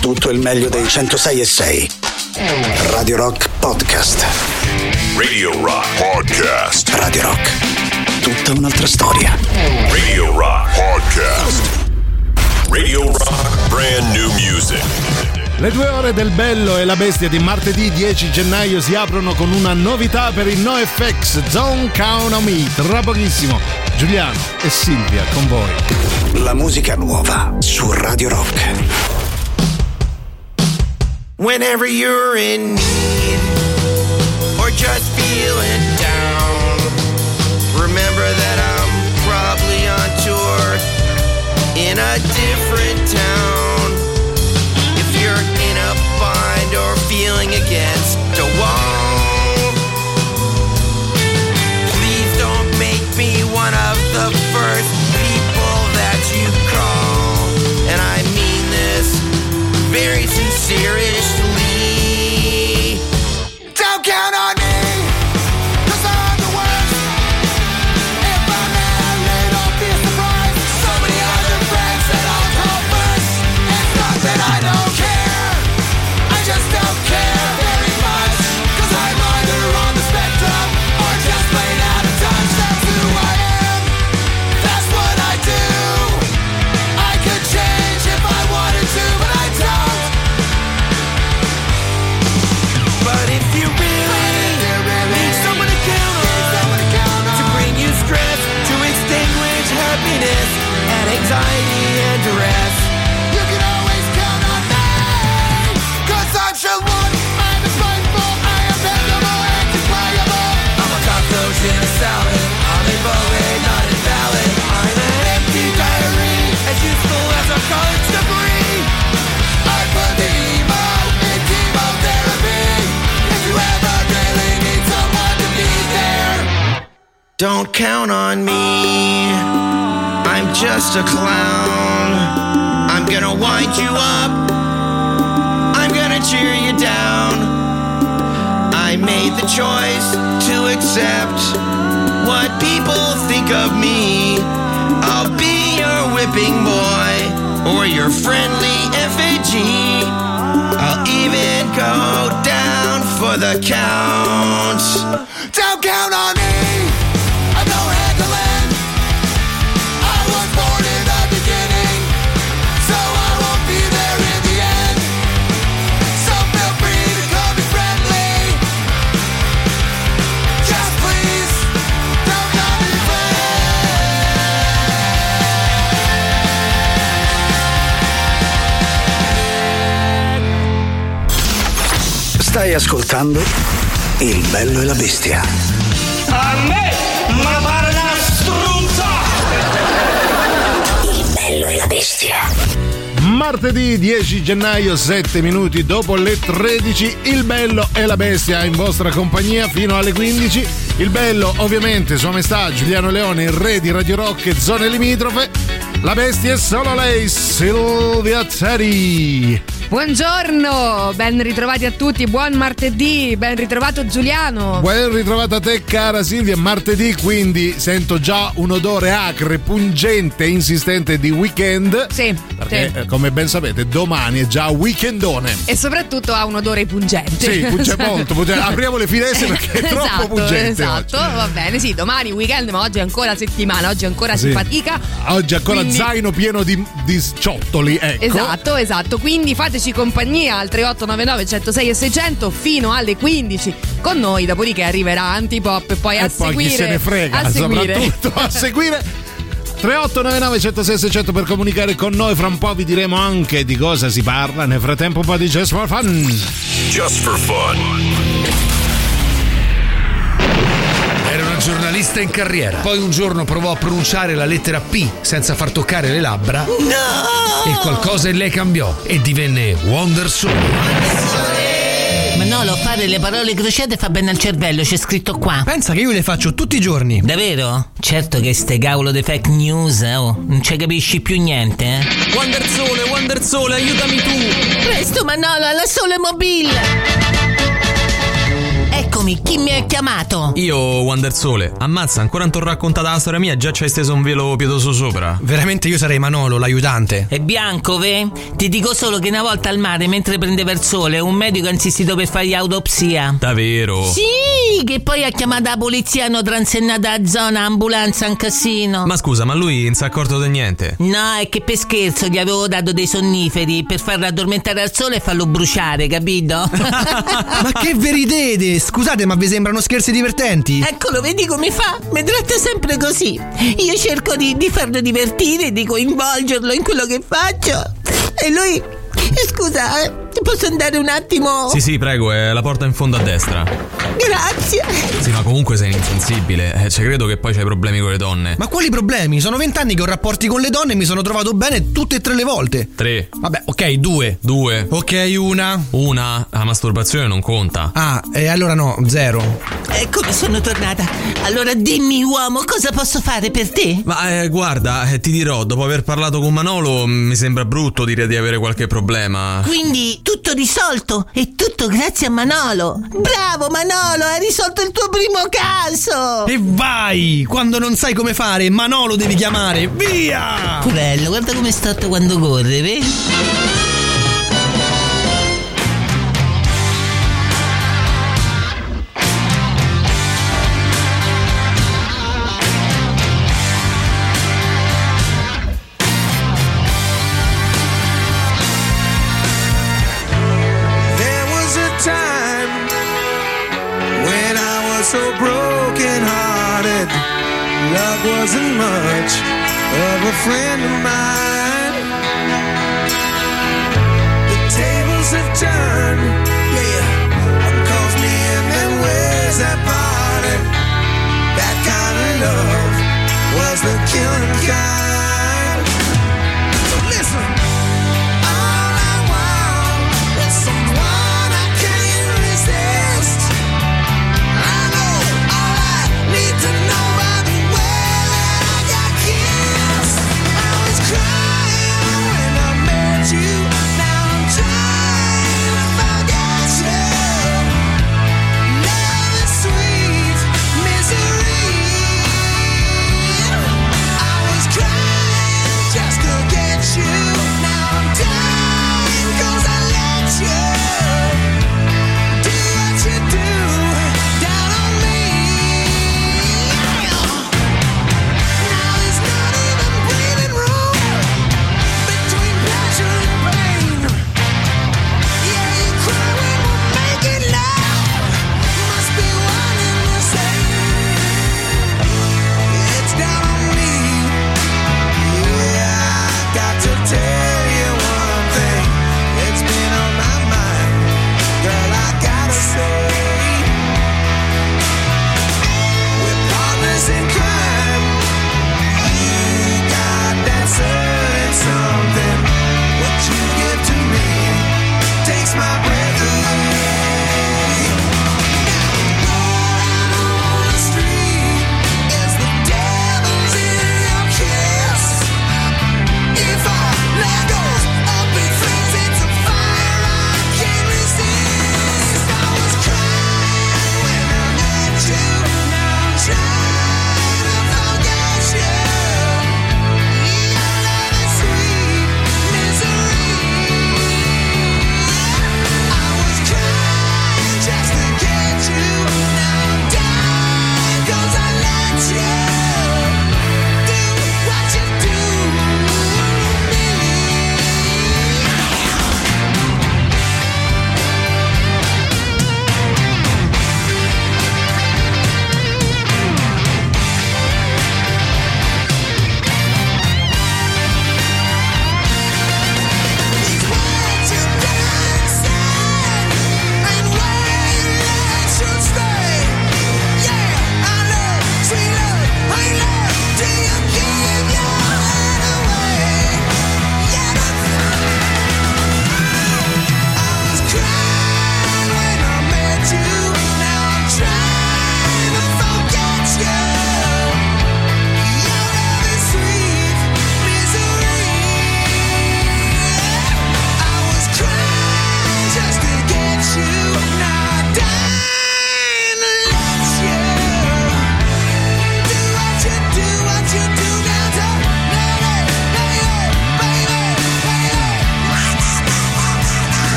tutto il meglio dei 106 e 6. Radio Rock Podcast. Radio Rock Podcast. Radio Rock. Tutta un'altra storia. Radio Rock Podcast. Radio Rock Brand New Music. Le due ore del Bello e la Bestia di martedì 10 gennaio si aprono con una novità per il NoFX Zone Count on Me. Tra pochissimo, Giuliano e Silvia con voi. La musica nuova su Radio Rock. Whenever you're in need or just feeling down, remember that I'm probably on tour in a different town. If you're in a bind or feeling against a wall, please don't make me one of the first people that you call. And I mean this very sincerely. Don't count on me. I'm just a clown. I'm gonna wind you up. I'm gonna cheer you down. I made the choice to accept what people think of me. I'll be your whipping boy or your friendly effigy. I'll even go down for the count. Don't count on me. Stai ascoltando Il bello e la bestia. A me, ma pare una struzza! Il bello e la bestia. Martedì 10 gennaio, 7 minuti dopo le 13, il bello e la bestia in vostra compagnia fino alle 15. Il bello, ovviamente, Sua Maestà Giuliano Leone, il re di Radio Rock e zone limitrofe. La bestia è solo lei, Silvia Teri. Buongiorno, ben ritrovati a tutti, buon martedì, ben ritrovato Giuliano. Ben ritrovata a te cara Silvia, martedì quindi sento già un odore acre, pungente, insistente di weekend. Sì, Perché sì. eh, come ben sapete domani è già weekendone. E soprattutto ha un odore pungente. Sì, punge molto, punge- apriamo le finestre perché è troppo esatto, pungente Esatto, va bene, sì, domani weekend, ma oggi è ancora settimana, oggi ancora Sì. si fatica. Oggi ancora Quindi- zaino pieno di, di ciottoli, ecco. Esatto, esatto. Quindi fateci compagnia al 3899 106 e 600 fino alle 15 con noi, dopodiché arriverà Antipop e poi E a poi seguire. chi se ne frega, a seguire. soprattutto a seguire. 3899 106 600 per comunicare con noi, fra un po' vi diremo anche di cosa si parla. Nel frattempo un po' di Just for Fun. Just for fun. Giornalista in carriera. Poi un giorno provò a pronunciare la lettera P senza far toccare le labbra. E qualcosa in lei cambiò e divenne Wonder Soul. Ma no, lo fare le parole crociate fa bene al cervello, c'è scritto qua. Pensa che io le faccio tutti i giorni. Davvero? Certo che ste cavolo di fake news, oh, non ci capisci più niente, eh? Wonder Sole, Wonder Sole, aiutami tu. Presto, Manolo, alla sole mobile! Ecco Eccomi, chi mi ha chiamato? Io, Wander Sole. Ammazza, ancora non ti ho raccontata la storia mia, già ci hai steso un velo pietoso sopra. Veramente io sarei Manolo, l'aiutante. È bianco, ve? Ti dico solo che una volta al mare, mentre prendeva il sole, un medico ha insistito per fargli autopsia. Davvero? Sì, che poi ha chiamato la polizia, hanno transennata la zona, ambulanza, un casino. Ma scusa, ma lui non si è accorto di niente. No, è che per scherzo gli avevo dato dei sonniferi per farlo addormentare al sole e farlo bruciare, capito? Ma che veridede! Scusate, ma vi sembrano scherzi divertenti? Eccolo, vedi come fa? Mi tratta sempre così. Io cerco di, di farlo divertire, di coinvolgerlo in quello che faccio. E lui. Scusa, eh, posso andare un attimo? Sì, sì, prego, è la porta in fondo a destra. Grazie. Sì, ma comunque sei insensibile. Cioè, credo che poi c'hai problemi con le donne. Ma quali problemi? Sono vent'anni che ho rapporti con le donne e mi sono trovato bene tutte e tre le volte. Tre. Vabbè, ok, due. Due. Ok, una. Una. La masturbazione non conta. Ah, e allora no, zero. Eccomi, sono tornata. Allora dimmi, uomo, cosa posso fare per te? Ma eh, guarda, eh, ti dirò, dopo aver parlato con Manolo, mi sembra brutto dire di avere qualche problema. Quindi tutto risolto e tutto grazie a Manolo. Bravo Manolo, hai risolto il tuo primo caso. E vai! Quando non sai come fare, Manolo devi chiamare. Via! Porello, guarda come è stato quando corre, vedi? Wasn't much of a friend of mine. The tables have turned, yeah. Me and ways that parted. That kind of love was the killing kind.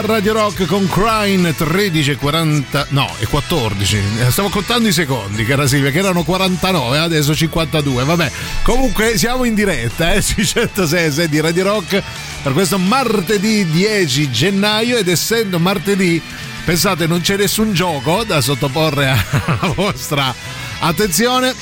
Radio Rock con Crime 13 e 40 no e 14 Eh, stavo contando i secondi cara Silvia che erano 49 adesso 52 vabbè comunque siamo in diretta eh, sui 106 di Radio Rock per questo martedì 10 gennaio ed essendo martedì pensate non c'è nessun gioco da sottoporre alla vostra attenzione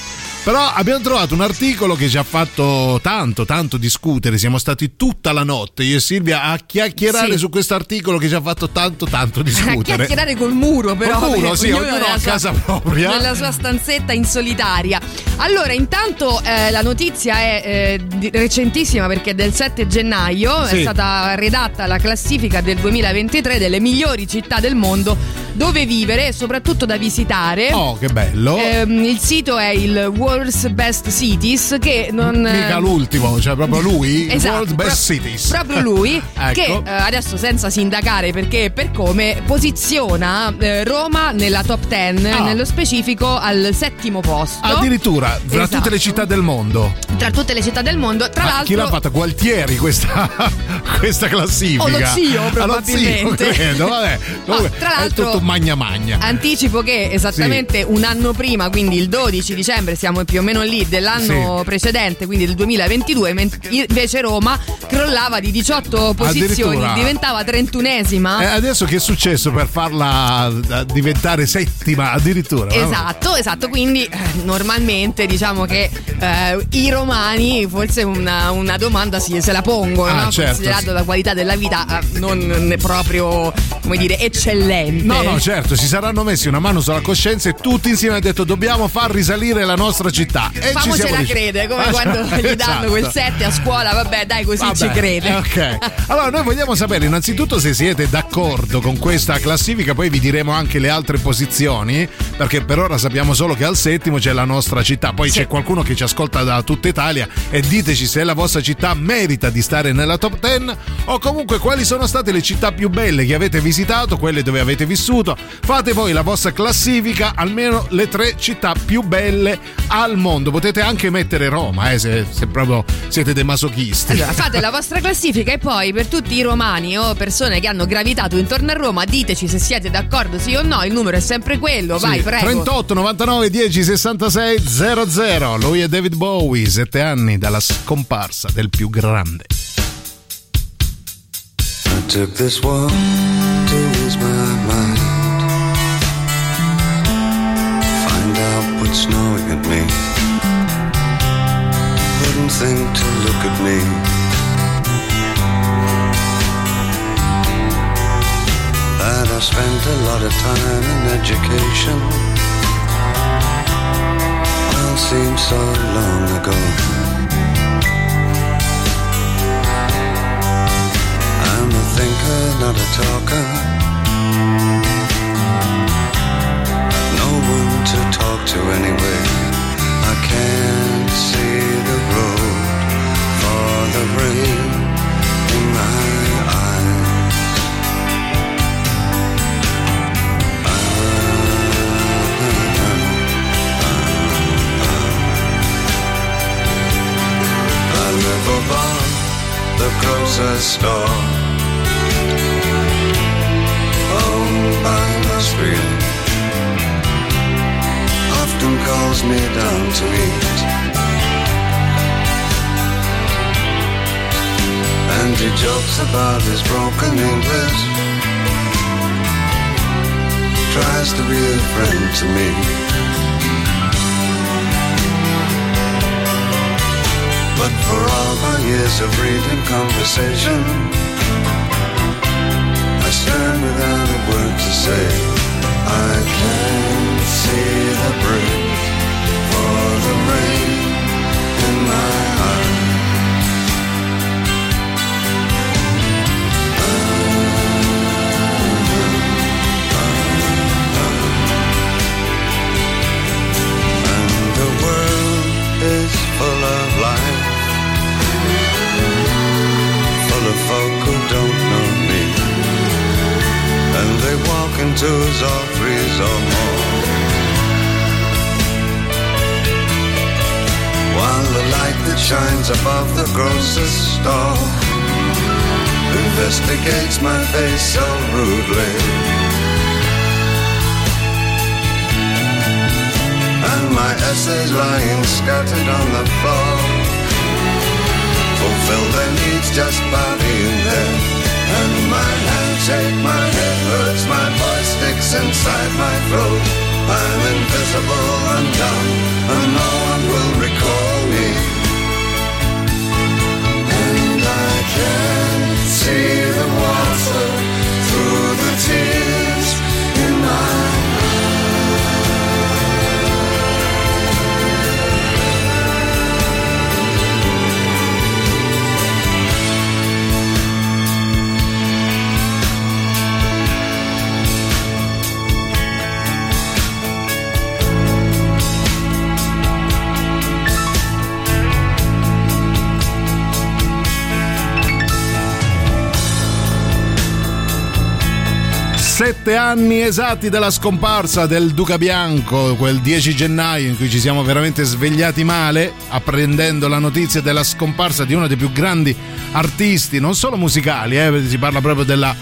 però abbiamo trovato un articolo che ci ha fatto tanto, tanto discutere. Siamo stati tutta la notte, io e Silvia, a chiacchierare Sì. su questo articolo che ci ha fatto tanto, tanto A discutere. chiacchierare col muro, però. Col muro, sì, ognuno a sua- casa propria. Nella sua stanzetta in solitaria. Allora, intanto eh, la notizia è eh, recentissima perché è del 7 gennaio. Sì. È stata redatta la classifica del 2023 delle migliori città del mondo dove vivere e soprattutto da visitare. Oh, che bello! Ehm, il sito è il World's Best Cities che non Mica l'ultimo, cioè proprio lui, Esatto, World Best pro- Cities. Proprio lui, Ecco. che eh, adesso senza sindacare perché per come posiziona eh, Roma nella top 10, Ah. nello specifico al settimo posto. Addirittura tra Esatto. tutte le città del mondo. Tra tutte le città del mondo, tra Ma l'altro. chi l'ha fatta? Gualtieri questa, questa classifica. O lo zio, Ah, lo probabilmente. zio, credo, vabbè. Comunque, tra l'altro- È tutto magna magna. Anticipo che esattamente un anno prima, quindi il 12 dicembre, siamo più o meno lì dell'anno Sì. precedente, quindi del 2022, men- invece Roma crollava di 18 posizioni, diventava 31esima. Eh, adesso che è successo per farla diventare settima addirittura? no? Esatto, esatto, quindi eh, normalmente diciamo che eh, i romani forse una, una domanda sì, se la pongono, Ah, no? certo, considerato sì. la qualità della vita eh, non proprio, come dire, eccellente. No, no, certo, si saranno messi una mano sulla coscienza e tutti insieme hanno detto dobbiamo far risalire la nostra città. E ci siamo Famocela riusciti. crede, come Ah, quando cioè, gli danno quel esatto. 7 a scuola, vabbè dai così Vabbè, ci crede. Ok. Allora, noi vogliamo sapere innanzitutto se siete d'accordo con questa classifica, poi vi diremo anche le altre posizioni, perché per ora sappiamo solo che al settimo c'è la nostra città. Poi c'è qualcuno che ci ascolta da tutta Italia e diteci se la vostra città merita di stare nella top 10 o comunque quali sono state le città più belle che avete visitato, quelle dove avete vissuto. Fate voi la vostra classifica, almeno le tre città più belle al mondo. Potete anche mettere Roma, eh, se, se proprio siete dei masochisti. Allora, fate la vostra classifica e poi per tutti i romani o persone che hanno gravitato intorno a Roma, diteci se siete d'accordo sì o no, il numero è sempre quello, vai, Sì, prego. 38 99 10 66 00. Lui è David Bowie, sette anni dalla scomparsa del più grande. I took this walk what's snowing at me. Wouldn't think to look at me. That I spent a lot of time in education. All seems so long ago. I'm a thinker, not a talker. To talk to anyway. I can't see the road for the rain in my eyes. I live above the grocer's store owned oh, by Musgrave often calls me down to eat and he jokes about his broken English tries to be a friend to me but for all my years of reading conversation I stand without a word to say. I can't see the bridge for the rain in my eyes. And the world is full of life, full of folk who don't know me and they walk in twos or threes or more. That shines above the grocer's stall investigates my face so rudely. And my essays lying scattered on the floor fulfill their needs just by being there. And my hands shake, my head hurts, my voice sticks inside my throat. I'm invisible and dumb, Sette anni esatti dalla scomparsa del Duca Bianco, quel 10 gennaio in cui ci siamo veramente svegliati male, apprendendo la notizia della scomparsa di uno dei più grandi artisti, non solo musicali, eh, si parla proprio della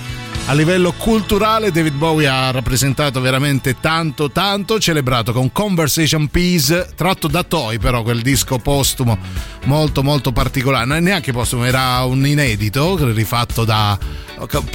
a livello culturale David Bowie ha rappresentato veramente tanto tanto celebrato con Conversation Piece tratto da Toy però quel disco postumo molto molto particolare. Neanche postumo era un inedito rifatto da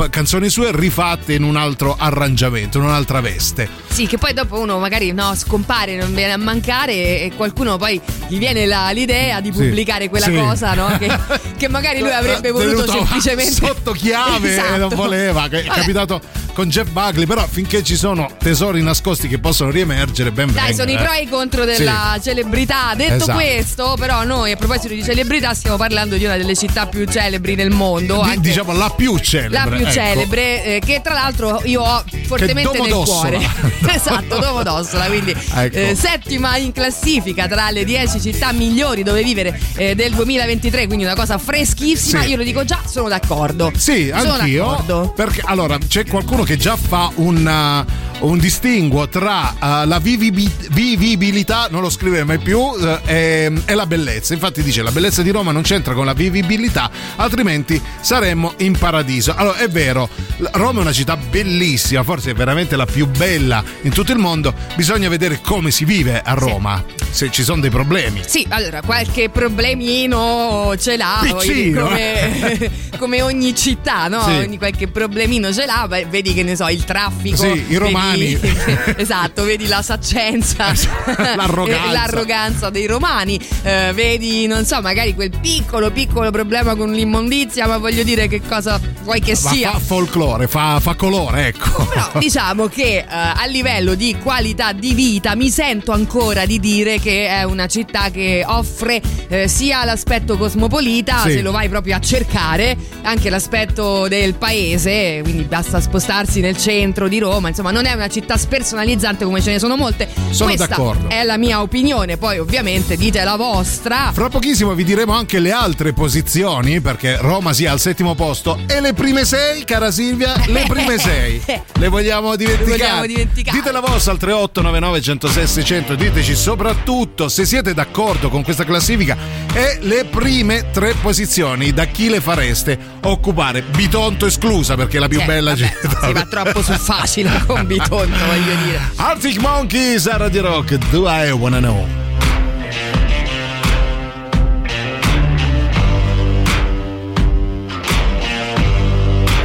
canzoni sue rifatte in un altro arrangiamento in un'altra veste Sì, che poi dopo uno magari no, scompare, non viene a mancare e, qualcuno poi gli viene la- l'idea di Sì, pubblicare quella sì. cosa no? che, che magari lui avrebbe voluto semplicemente sotto chiave e non Esatto. voleva è Vabbè. capitato con Jeff Buckley però finché ci sono tesori nascosti che possono riemergere ben Dai, venga, sono i eh. pro e i contro della celebrità. Detto Esatto. questo, però, noi a proposito di celebrità stiamo parlando di una delle città più celebri del mondo. Anche diciamo la più celebre la più ecco. celebre, eh, che tra l'altro io ho fortemente nel cuore. esatto, Domodossola. Quindi Ecco. eh, settima in classifica tra le 10 città migliori dove vivere eh, del 2023, quindi una cosa freschissima. Sì. Io lo dico già, sono d'accordo. Sì, sono anch'io. d'accordo. Perché allora c'è qualcuno che già fa un, uh, un distinguo tra uh, la vivibi- vivibilità, non lo scrive mai più, uh, e, e la bellezza. Infatti dice la bellezza di Roma non c'entra con la vivibilità, altrimenti saremmo in paradiso. Allora è vero, Roma è una città bellissima, forse è veramente la più bella in tutto il mondo. Bisogna vedere come si vive a Roma, se ci sono dei problemi. Sì, allora qualche problemino ce l'ha, Piccino, come, come ogni città, no? Sì. Ogni qualche problemino ce l'ha, vedi che ne so, il traffico. Sì, i vedi- romani. esatto, vedi la saccenza, L'arroganza. l'arroganza dei romani, eh, vedi, non so, magari quel piccolo, piccolo problema con l'immondizia, ma voglio dire che cosa vuoi che Ma sia. fa folklore, fa, fa colore, ecco. Però diciamo che eh, a livello di qualità di vita mi sento ancora di dire che è una città che offre eh, sia l'aspetto cosmopolita, Sì. se lo vai proprio a cercare, anche l'aspetto del paese, quindi basta spostarsi nel centro di Roma, insomma non è una città spersonalizzante come ce ne sono molte. Sono Questa d'accordo. è la mia opinione, poi ovviamente dite la vostra. Fra pochissimo vi diremo anche le altre posizioni perché Roma sia al settimo posto e le prime sei, cara Silvia, le prime sei. Le vogliamo dimenticare. vogliamo dimenticare. Dite la vostra al 3899 106 600, diteci soprattutto se siete d'accordo con questa classifica e le prime tre posizioni da chi le fareste occupare. Bitonto esclusa perché è la più Eh, bella vabbè, città. Si va troppo sul facile con Bitonto, voglio dire. Arctic Monkeys a Radio Rock, do I wanna know?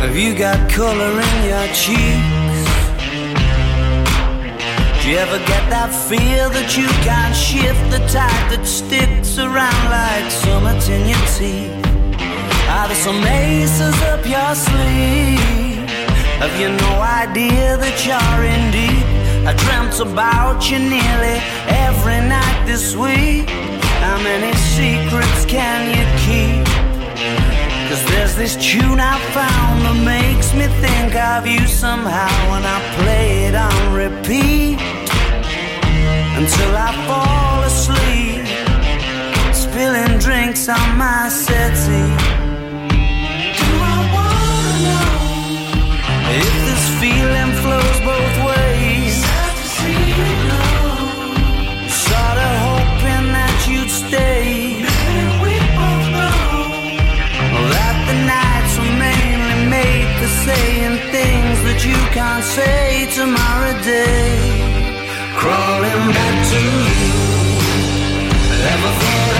Have you got color in your cheeks? Do you ever get that feel that you can't shift the tide that sticks around like summits in your teeth? Are there some aces up your sleeve? Have you no idea that you're in deep? I dreamt about you nearly every night this week. How many secrets can you keep? Cause there's this tune I found that makes me think of you somehow when I play it on repeat until I fall asleep, spilling drinks on my settee. Feeling flows both ways? Sorta hoping that you'd stay. we both know that the nights were mainly made for saying things that you can't say tomorrow day. Crawling back to you. Ever thought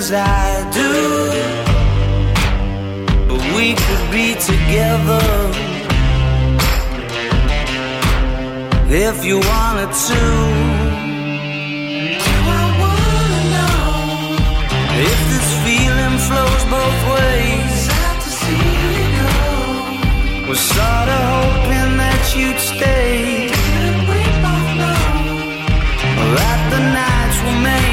as I do. But we could be together if you wanted to. I wanna know if this feeling flows both ways. Was sorta hoping that you'd stay. That the nights were mainly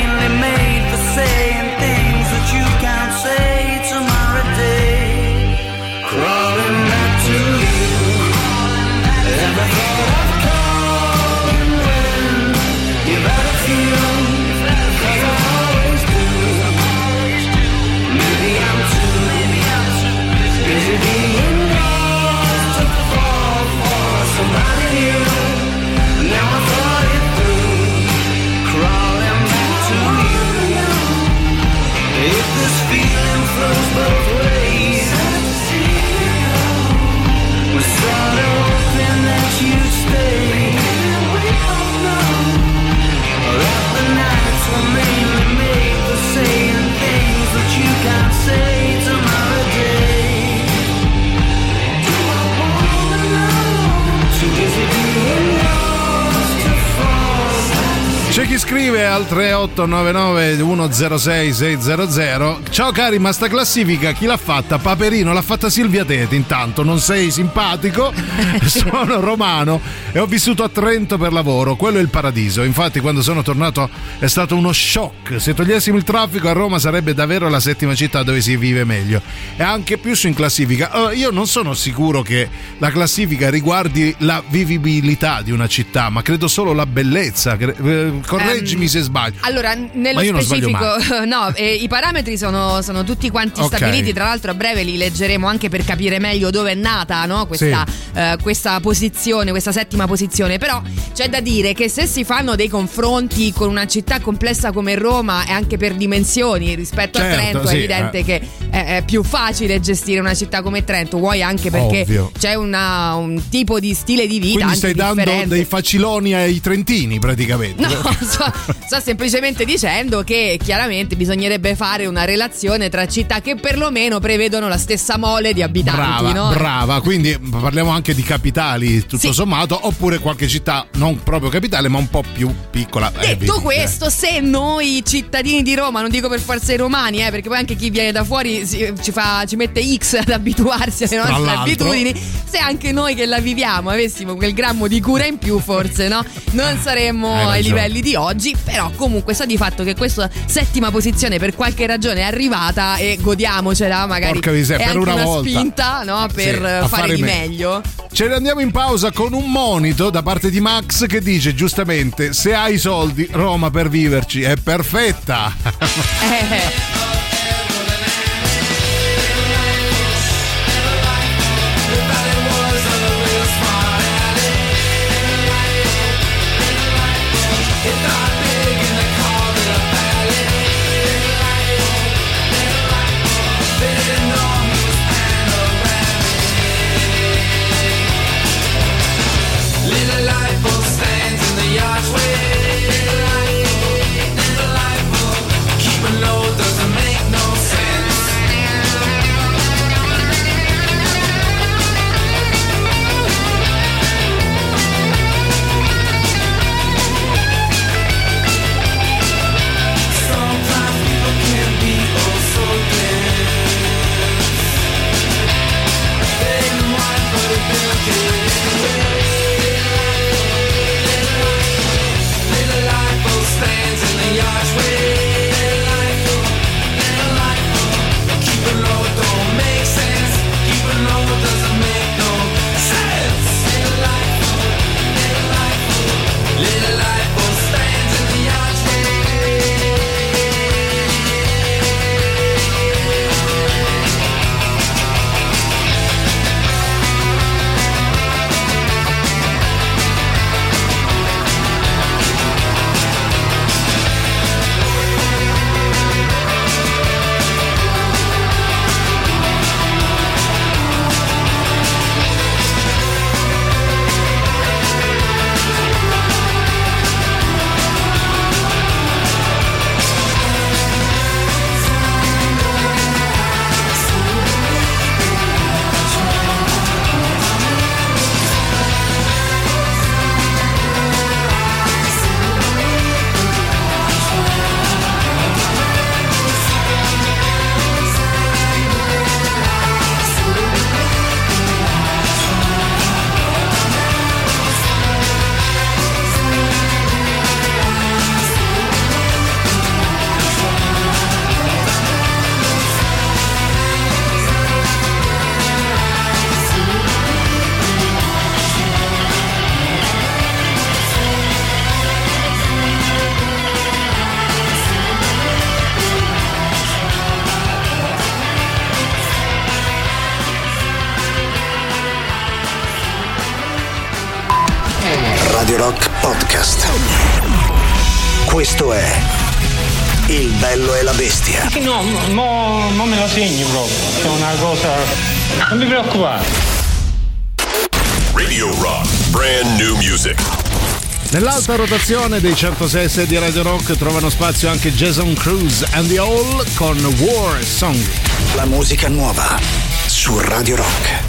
3899-106-600. Ciao cari, ma sta classifica chi l'ha fatta? Paperino, l'ha fatta Silvia Tete. Intanto non sei simpatico, sono romano e ho vissuto a Trento per lavoro. Quello è il paradiso. Infatti, quando sono tornato è stato uno shock. Se togliessimo il traffico a Roma sarebbe davvero la settima città dove si vive meglio e anche più su in classifica. Eh, io non sono sicuro che la classifica riguardi la vivibilità di una città, ma credo solo la bellezza. Eh, correggimi um, se sbaglio. Allora, nello non sbaglio specifico, no, eh, i parametri sono, sono tutti quanti Ok. stabiliti. Tra l'altro, a breve li leggeremo anche per capire meglio dove è nata no, questa, eh, questa posizione, questa settima posizione. Però c'è da dire che se si fanno dei confronti con una città complessa come Roma e anche per dimensioni rispetto Certo, a Trento, sì, è evidente eh. che è, è più facile gestire una città come Trento. Vuoi anche perché Ovvio. c'è una- un tipo di stile di vita Quindi stai dando differente. dei faciloni ai trentini praticamente. No, sto, sto semplicemente dicendo che chiaramente bisognerebbe fare una relazione tra città che perlomeno prevedono la stessa mole di abitanti, Brava, no? brava, quindi parliamo anche di capitali tutto Sì. sommato, oppure qualche città non proprio capitale, ma un po' più piccola. Eh, Detto vedi, questo, se noi cittadini di Roma, non dico per forza i romani, eh, perché poi anche chi viene da fuori si- ci, fa- ci mette X ad abituarsi alle nostre l'altro. abitudini, se anche noi che la viviamo avessimo quel grammo di cura in più, forse no? Non saremmo Hai ai livelli di oggi, però comunque sta di fatto che questa settima posizione per qualche ragione è arrivata e godiamocela magari. Porca miseria, è per anche una una volta. spinta no, per Sì, fare, fare di me- meglio. Ce ne andiamo in pausa con un monito da parte di Max che dice giustamente: se hai i soldi, Roma per viverci è perfetta. Eh. Rotazione dei 106 di Radio Rock trovano spazio anche Jason Cruz and the All con War Song. La musica nuova su Radio Rock.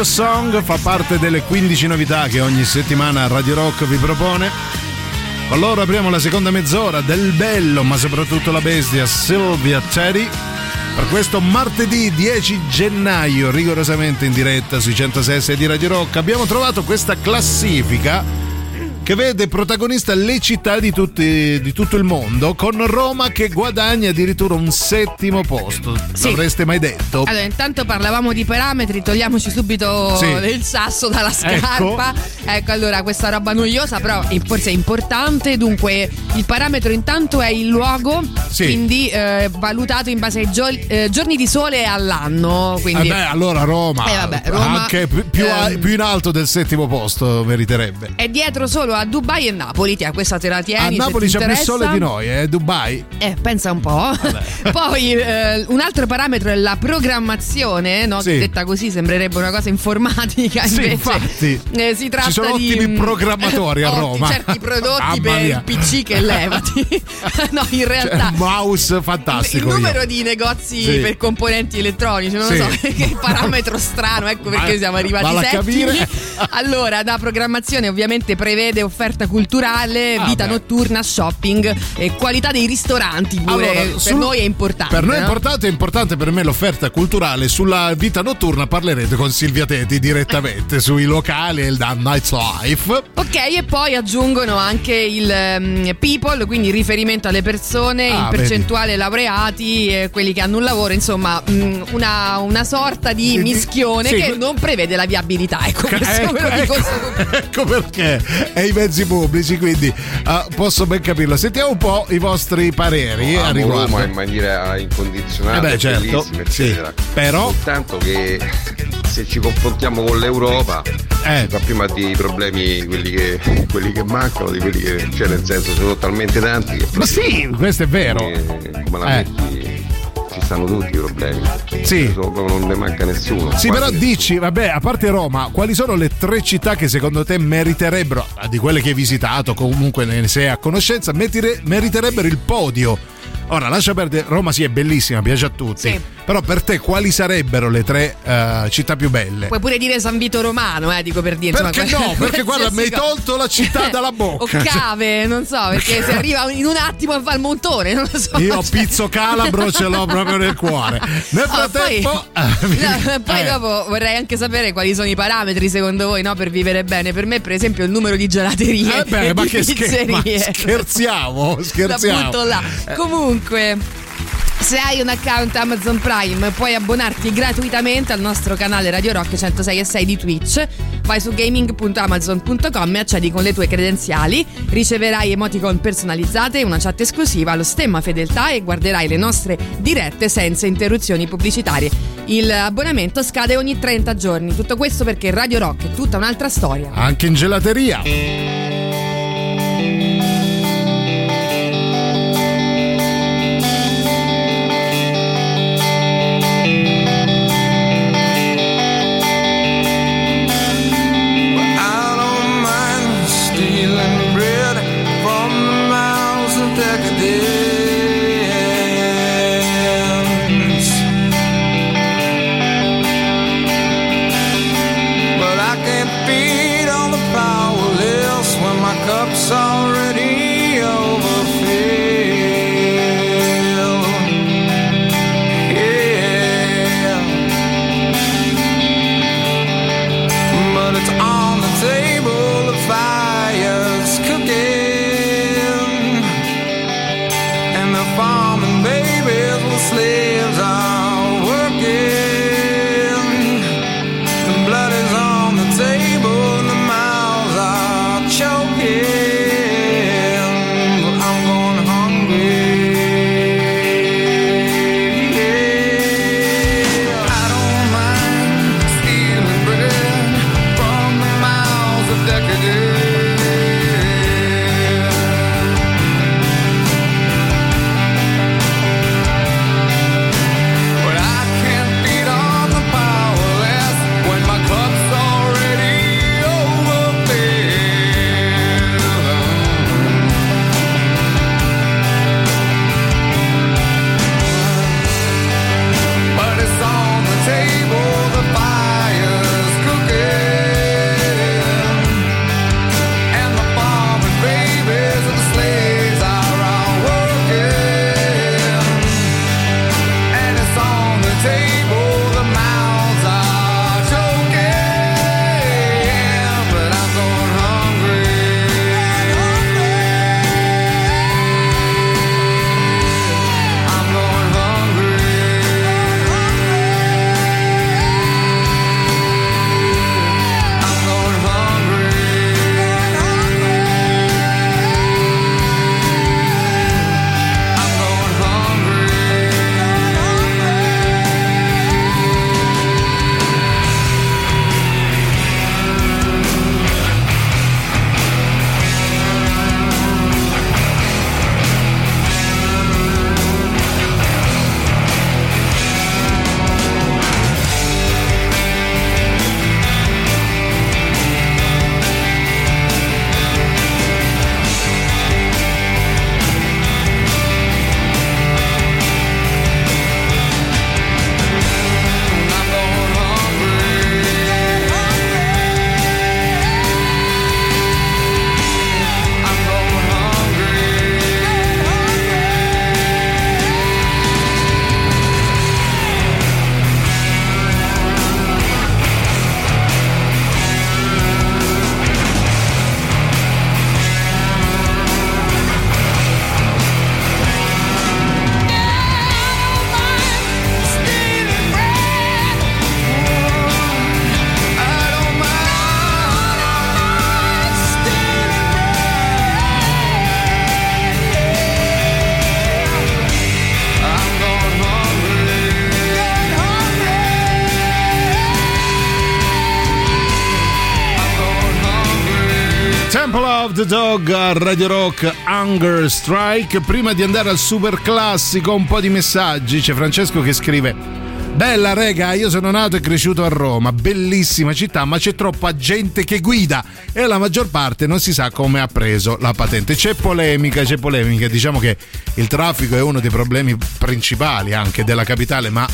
War Song fa parte delle 15 novità che ogni settimana Radio Rock vi propone. Loro apriamo la seconda mezz'ora del bello, ma soprattutto la bestia Sylvia Teddy. Per questo martedì 10 gennaio, rigorosamente in diretta sui 106 di Radio Rock, abbiamo trovato questa classifica che vede protagonista le città di, tutti- di tutto il mondo, con Roma che guadagna addirittura un settimo posto. Sì. L'avreste mai detto? Allora, intanto parlavamo di parametri, togliamoci subito Sì. il sasso dalla scarpa. Ecco. Allora, questa roba noiosa, però forse è importante. Dunque, il parametro intanto è il luogo, Sì. quindi eh, valutato in base ai gio- eh, giorni di sole all'anno. Quindi, Eh beh, allora Roma, Eh, vabbè, Roma, anche più, più ehm, più in alto del settimo posto meriterebbe. È dietro solo a Dubai e Napoli, ti- questa te la tieni. A Napoli c'è più interessa. sole di noi, eh, Dubai. Eh, pensa un po'. Poi eh, un altro parametro è la programmazione, no? Sì. Detta così sembrerebbe una cosa informatica. Sì, invece infatti. eh, si tratta Ci sono di ottimi programmatori a otti- Roma. certi prodotti per il PC che levati. no, in realtà. un mouse il fantastico. numero io. di negozi Sì. per componenti elettronici, non Sì. lo so, che parametro strano, ecco perché Va- siamo arrivati a capire. Allora, la programmazione ovviamente prevede offerta culturale, Ah, vita beh. notturna, shopping e qualità dei ristoranti pure. Allora, per sul- noi è importante. Per noi è importante, è importante per me l'offerta culturale. Sulla vita notturna parlerete con Silvia Teti direttamente sui locali e il da nightlife. Ok, e poi aggiungono anche il ehm, people, quindi riferimento alle persone, Ah, in percentuale laureati, e quelli che hanno un lavoro, insomma, mh, una, una sorta di mischione sì, che non prevede la viabilità. Ecco, questo Ecco, ecco, ecco perché è nei mezzi pubblici, quindi eh, posso ben capirlo. Sentiamo un po' i vostri pareri a Amo riguardo. Roma in maniera incondizionata, Eh beh, certo, sì. eccetera. Però- Soltanto che se ci confrontiamo con l'Europa, Eh. si fa prima di problemi quelli che, quelli che mancano, di quelli che cioè nel senso sono talmente tanti che Ma sì, questo è vero. eh, come la metti ci stanno tutti i problemi. Sì. Proprio non ne manca nessuno. Sì, però nessuno. dici, vabbè, a parte Roma, quali sono le tre città che secondo te meriterebbero, di quelle che hai visitato, comunque ne sei a conoscenza, meriterebbero il podio? Ora, lascia perdere, Roma sì è bellissima, piace a tutti. Sì. Però per te quali sarebbero le tre eh, città più belle? Puoi pure dire San Vito Romano, eh, dico per dire. insomma, Perché no? Perché guarda, mi hai tolto la città dalla O bocca. cave, non so, perché se arriva in un attimo a fare il montone, non lo so. Io cioè- pizzo calabro ce l'ho proprio nel cuore. Nel Oh, frattempo, No, poi Eh. dopo vorrei anche sapere quali sono i parametri secondo voi no, per vivere bene. Per me, per esempio, il numero di gelaterie Eh beh, ma di che scher- ma pizzerie. scherziamo, scherziamo. butto là. Comunque. Se hai un account Amazon Prime puoi abbonarti gratuitamente al nostro canale Radio Rock 106 e 6 di Twitch. Vai su gaming.amazon.com e accedi con le tue credenziali. Riceverai emoticon personalizzate, una chat esclusiva, lo stemma fedeltà e guarderai le nostre dirette senza interruzioni pubblicitarie. Il abbonamento scade ogni 30 giorni. Tutto questo perché Radio Rock è tutta un'altra storia. Anche in gelateria. Dog a Radio Rock Hunger Strike. Prima di andare al super classico, un po' di messaggi. C'è Francesco che scrive. Bella rega, io sono nato e cresciuto a Roma, bellissima città, ma c'è troppa gente che guida e la maggior parte non si sa come ha preso la patente. C'è polemica, c'è polemica, diciamo che il traffico è uno dei problemi principali anche della capitale, ma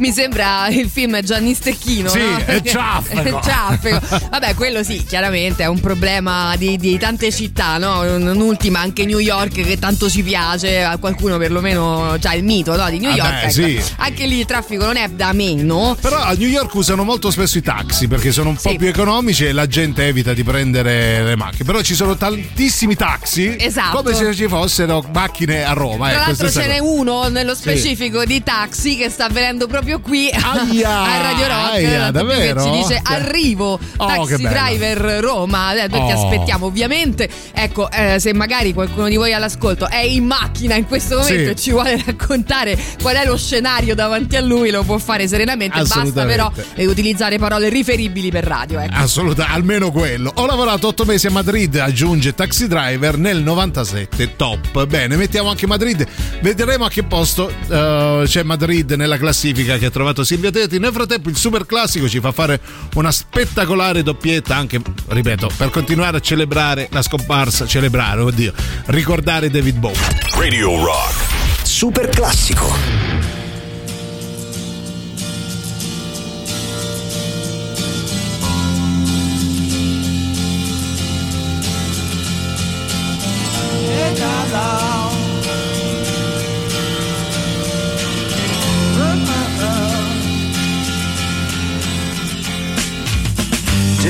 Mi sembra il film Gianni Stecchino. Sì, no? è è traffico. Vabbè, quello sì, chiaramente è un problema di, di tante città, no? Un'ultima, anche New York, che tanto ci piace, a qualcuno perlomeno già il mito no? di New Vabbè, York. ecco. sì. Anche lì il traffico non è da meno. Però a New York usano molto spesso i taxi perché sono un po' Sì. più economici e la gente evita di prendere le macchine. Però ci sono tantissimi taxi, Esatto. come se ci fossero macchine a Roma. Tra ecco, l'altro ce n'è uno nello specifico di taxi che sta venendo proprio qui Aia, a Radio Rock. aia, davvero? Che ci dice Cioè- arrivo, Oh, taxi driver Roma. Eh, Noi ti Oh. aspettiamo ovviamente. Ecco, eh, se magari qualcuno di voi all'ascolto è in macchina in questo momento Sì. e ci vuole raccontare qual è lo scenario davanti a lui, lo può fare serenamente. Basta però eh, utilizzare parole riferibili per radio. Ecco. Assolutamente, almeno quello. Ho lavorato otto mesi a Madrid, aggiunge Taxi Driver nel 97, top. Bene, mettiamo anche Madrid. Vedremo a che posto eh, c'è Madrid nella classifica che ha trovato Silvia Teti. Nel frattempo il super classico ci fa fare una spettacolare doppietta anche, ripeto, per continuare a celebrare la scomparsa, celebrare, oddio, ricordare David Bowie. Radio Rock. Super classico.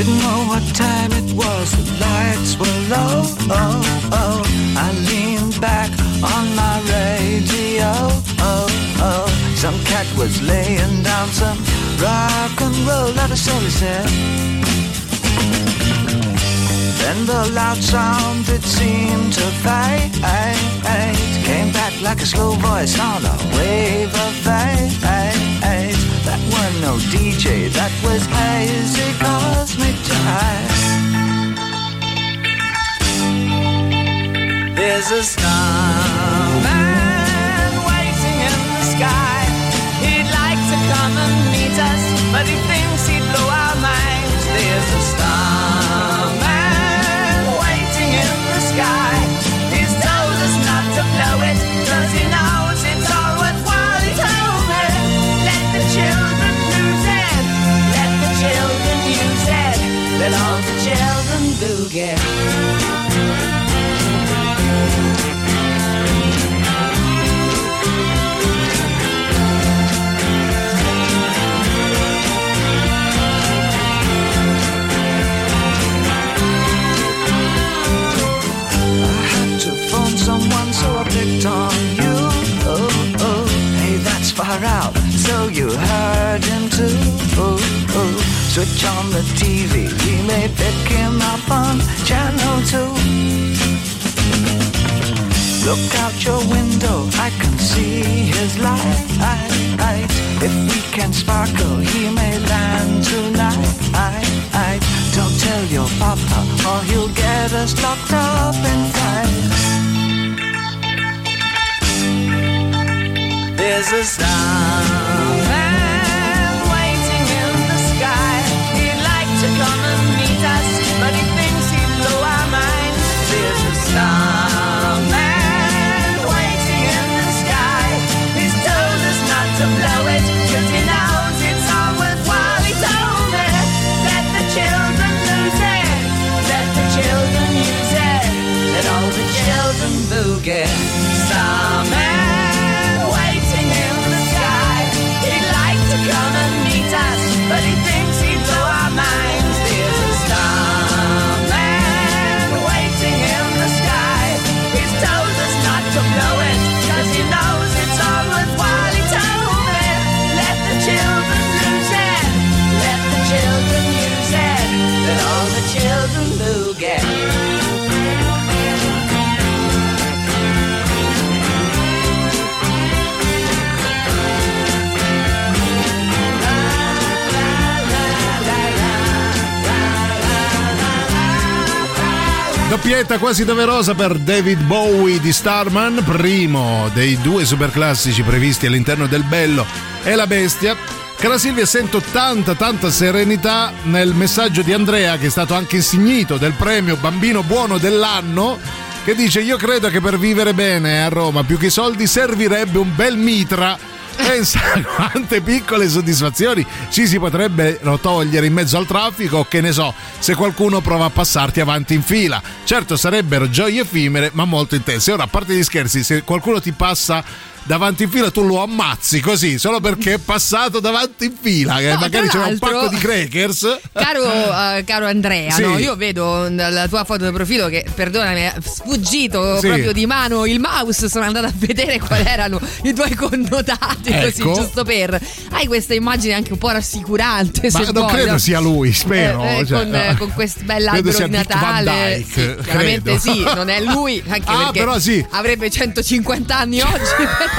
Didn't know what time it was, the lights were low. Oh, oh. I leaned back on my radio. Oh, oh. Some cat was laying down some rock and roll, that is all he said. Then the loud sound it seemed to fade Came back like a slow voice on a wave of fate That was no DJ, that was hazy cosmic jive There's a starman waiting in the sky. He'd like to come and meet us But he thinks he'd blow our minds. There's a starman I had to phone someone so I picked on you. Oh, oh, hey, that's far out. So you heard him too. Switch on the TV. We may pick him up on channel two. Look out your window, I can see his light. If we can sparkle, he may land tonight. Don't tell your papa, or he'll get us locked up in fight. There's a starman doppietta quasi doverosa per David Bowie di Starman, primo dei due superclassici previsti all'interno del Bello e la Bestia. Cara Silvia, sento tanta, tanta serenità nel messaggio di Andrea, che è stato anche insignito del premio Bambino Buono dell'anno, che dice: Io credo che per vivere bene a Roma, più che soldi, servirebbe un bel mitra. Pensa quante piccole soddisfazioni ci si potrebbero togliere in mezzo al traffico, che ne so, se qualcuno prova a passarti avanti in fila. Certo, sarebbero gioie effimere, ma molto intense. Ora, a parte gli scherzi, se qualcuno ti passa davanti in fila tu lo ammazzi così solo perché è passato davanti in fila No, magari c'era un pacco di crackers Caro, eh, caro Andrea, Sì. no? io vedo dalla tua foto di profilo che, perdonami, è sfuggito Sì. proprio di mano il mouse, sono andata a vedere quali erano i tuoi connotati, così Ecco. giusto per... Hai questa immagine anche un po' rassicurante, ma non vuoi, credo no? sia lui spero Eh, eh, cioè, con, eh, con questo bell'albero di Dick Van Natale. Dyke, Sì, chiaramente sì, non è lui, anche Ah, perché però sì. avrebbe 150 anni oggi, però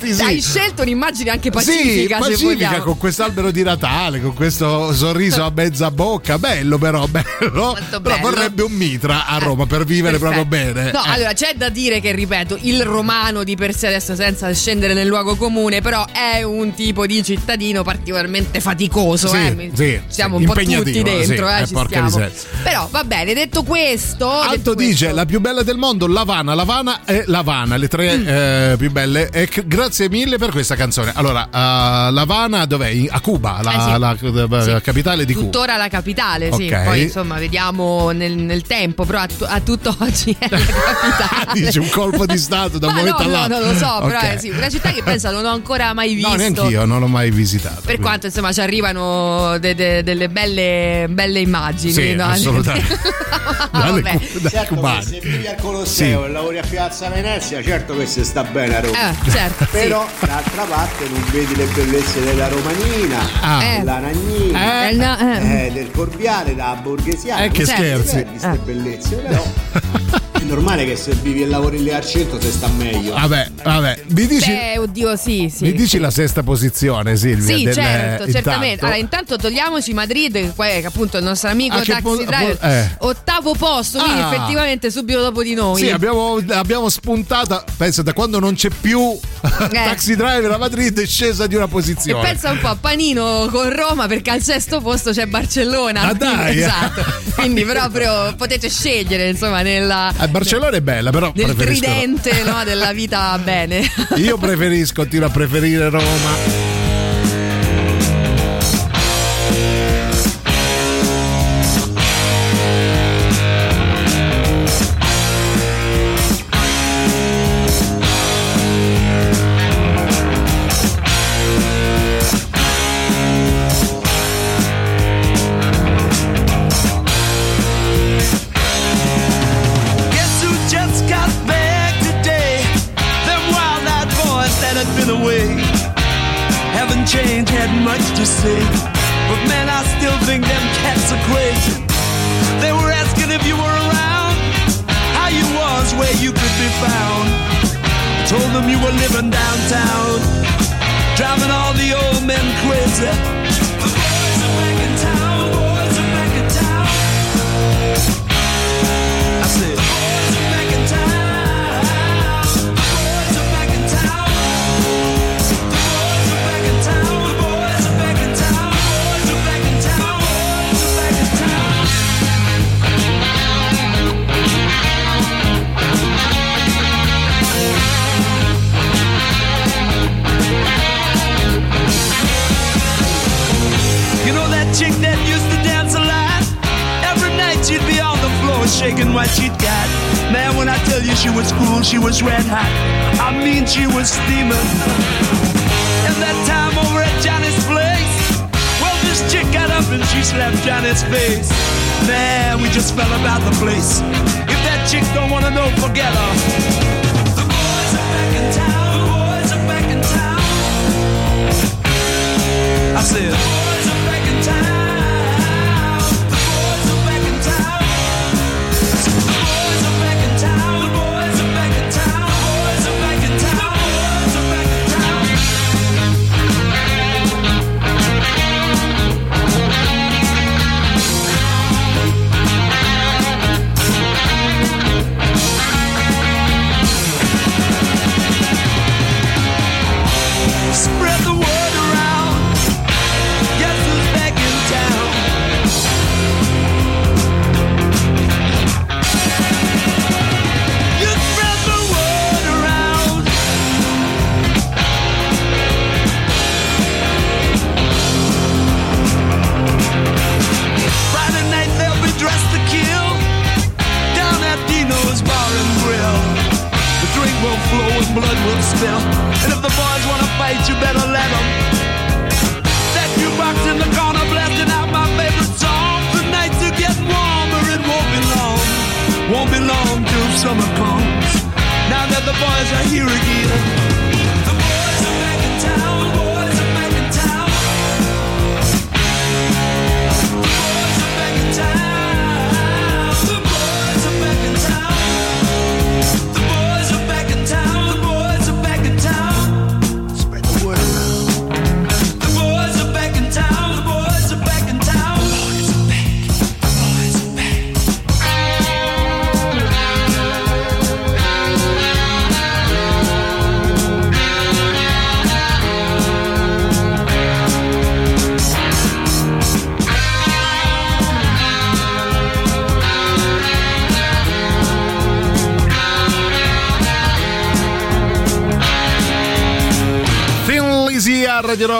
sì. hai scelto un'immagine anche Sì, pacifica, se pacifica vogliamo. con quest'albero di Natale, con questo sorriso a mezza bocca, bello però, bello. Però bello. vorrebbe un mitra a Roma per vivere Perfetto. proprio bene. No, Eh. allora c'è da dire che, ripeto, il romano di per sé adesso senza scendere nel luogo comune, però è un tipo di cittadino particolarmente faticoso. Sì, eh. Sì, Siamo sì, un po' tutti dentro, sì, eh, eh. Però va bene, detto questo. Alto detto dice questo- la più bella del mondo, Lavana, Lavana e Lavana, le tre Mm. eh, più belle. E c- grazie mille per questa canzone. Allora, uh, Lavana dov'è? A Cuba, la, Eh sì. la- la- la capitale di Cuba. Tuttora la capitale, sì. Ok. Poi insomma vediamo nel, nel tempo, però a, tu- a tutt'oggi è la capitale. Dice un colpo di stato da un momento no, no, all'altro. non lo so, però Ok. è sì, una città che pensa non ho ancora mai visto. No, neanche io, non l'ho mai visitato. Per quindi. quanto insomma ci arrivano de- de- delle belle, belle immagini. Sì, no? assolutamente. Vabbè. cu- Certo, se vivi al Colosseo Sì. e lavori a Piazza Venezia, certo che si sta bene a Roma. Eh, certo, Però d'altra parte non vedi le bellezze della Romanina, Ah. Eh. della Nagnina, Eh, no, eh. eh, del Corviale, della Borghesiana. Eh, che Non scherzi. vedi queste bellezze, però è normale che se vivi e lavori lì al centro si sta meglio. Vabbè, vabbè. Mi dici, Beh, oddio, sì, sì. mi dici la sesta posizione, Silvia? Sì, del- certo, intanto? certamente. Allora, intanto togliamoci Madrid, che poi è appunto il nostro amico Taxi punto- Driver, eh. ottavo posto, quindi Ah. effettivamente subito dopo di noi. Sì, abbiamo, abbiamo spuntata. Pensa, da quando non c'è più Taxi Driver a Madrid è scesa di una E posizione. pensa un po' a Panino con Roma perché al sesto posto c'è Barcellona. Ah, dai! Esatto. Quindi proprio potete scegliere, insomma, nella, Eh, Barcellona è bella, però nel preferisco. tridente no, della vita bene. Io preferisco, continuo a preferire Roma.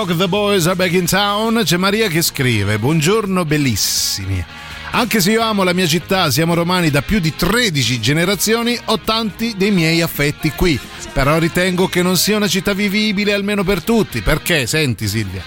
Rock, The Boys are back in town. C'è Maria che scrive: Buongiorno bellissimi. Anche se io amo la mia città, siamo romani da più di 13 generazioni, ho tanti dei miei affetti qui. Però ritengo che non sia una città vivibile almeno per tutti. Perché, senti Silvia,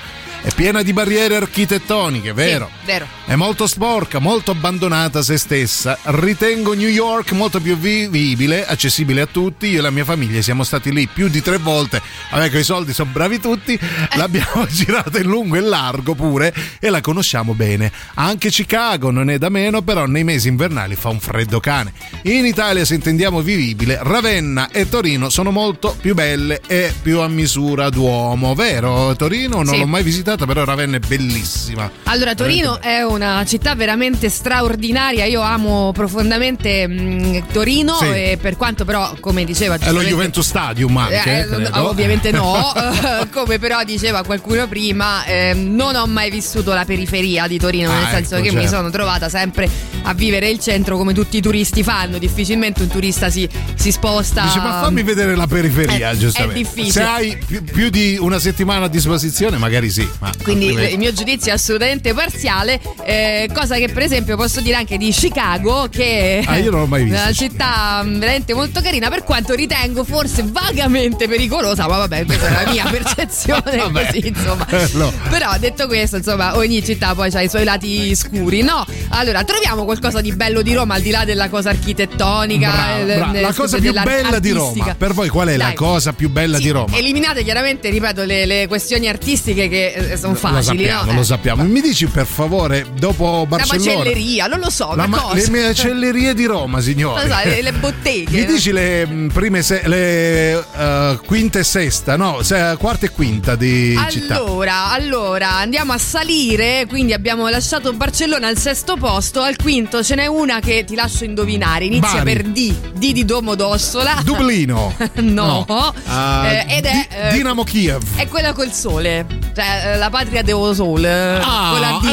è piena di barriere architettoniche, vero? Sì, vero. È molto sporca, molto abbandonata a se stessa. Ritengo New York molto più vivibile, accessibile a tutti. Io e la mia famiglia siamo stati lì più di tre volte. Vabbè, che i soldi sono bravi tutti. L'abbiamo girata in lungo e largo pure e la conosciamo bene. Anche Chicago non è da meno, però nei mesi invernali fa un freddo cane. In Italia, se intendiamo vivibile, Ravenna e Torino sono molto più belle e più a misura d'uomo. Vero? Torino non Sì. l'ho mai visitata, però Ravenna è bellissima. Allora, Torino è una città veramente straordinaria. Io amo profondamente mh, Torino, Sì. e per quanto però, come diceva È lo Juventus Stadium anche, Eh, ovviamente no, Eh, come però diceva qualcuno prima, ehm, non ho mai vissuto la periferia di Torino, nel Ah, senso ecco, che mi certo. sono trovata sempre a vivere il centro come tutti i turisti fanno, difficilmente un turista si, si sposta. Dice, ma fammi vedere la periferia, È- giustamente. è difficile. Se hai più, più di una settimana a disposizione, magari sì. Ma Quindi il mio giudizio è assolutamente parziale, eh, cosa che per esempio posso dire anche di Chicago, che Ah, io non l'ho mai è una città mm, veramente molto carina, per quanto ritengo forse vagamente pericolosa, ma vabbè, questa è la mia percezione, così insomma. No. Però detto questo, insomma, ogni città poi ha i suoi lati scuri, no? Allora, troviamo qualcosa di bello di Roma al di là della cosa architettonica, Brava, eh, brava. eh, La cosa più bella di artistica. Roma. Per voi qual è la Dai. cosa più bella di Roma? Eliminate chiaramente, ripeto, le, le questioni artistiche che sono lo facili, sappiamo, no? lo Eh. sappiamo. Mi dici per favore, dopo La Barcellona. macelleria, non lo so, La ma- le macellerie di Roma, signore. So, le, le botteghe. Mi dici le mh, prime se- le eh, quinta e sesta, no, se- quarta e quinta di città. Allora, allora, andiamo a salire, quindi abbiamo lasciato Barcellona al sesto posto, al quinto ce n'è una che ti lascio indovinare, inizia Bari. per D, D di Domodossola. Dublino. no, Ah, Eh, ed è... Di- eh, Dinamo Kiev. È quella col sole, cioè eh, la patria dello sole. Ah, con la D.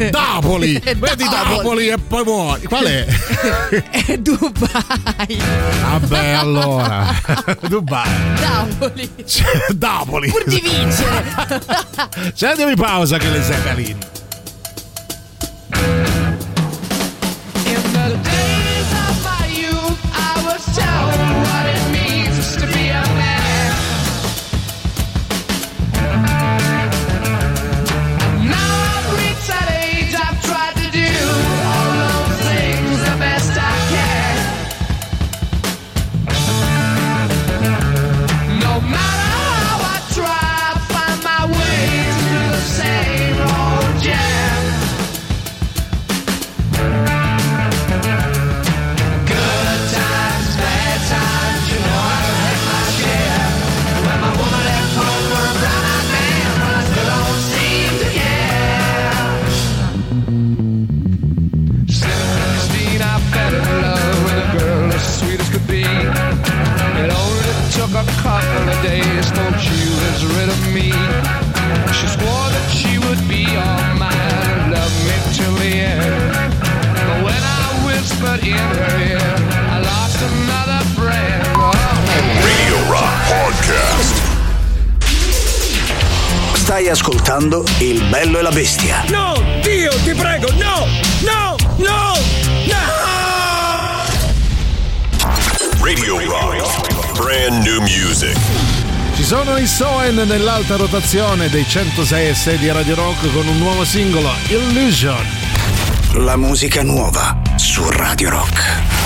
eh, Napoli. Vedi Napoli. E poi muori. Qual è? È Dubai. Vabbè, allora. Dubai. Napoli. Napoli. Pur di vincere. Sentimi pausa che le Zeppelin. Stai ascoltando Il bello e la bestia. No, Dio, ti prego, no, no, no, no! Radio Rock. Brand new music. Ci sono i Soen nell'alta rotazione dei 106 e 6 di Radio Rock con un nuovo singolo, Illusion. La musica nuova su Radio Rock.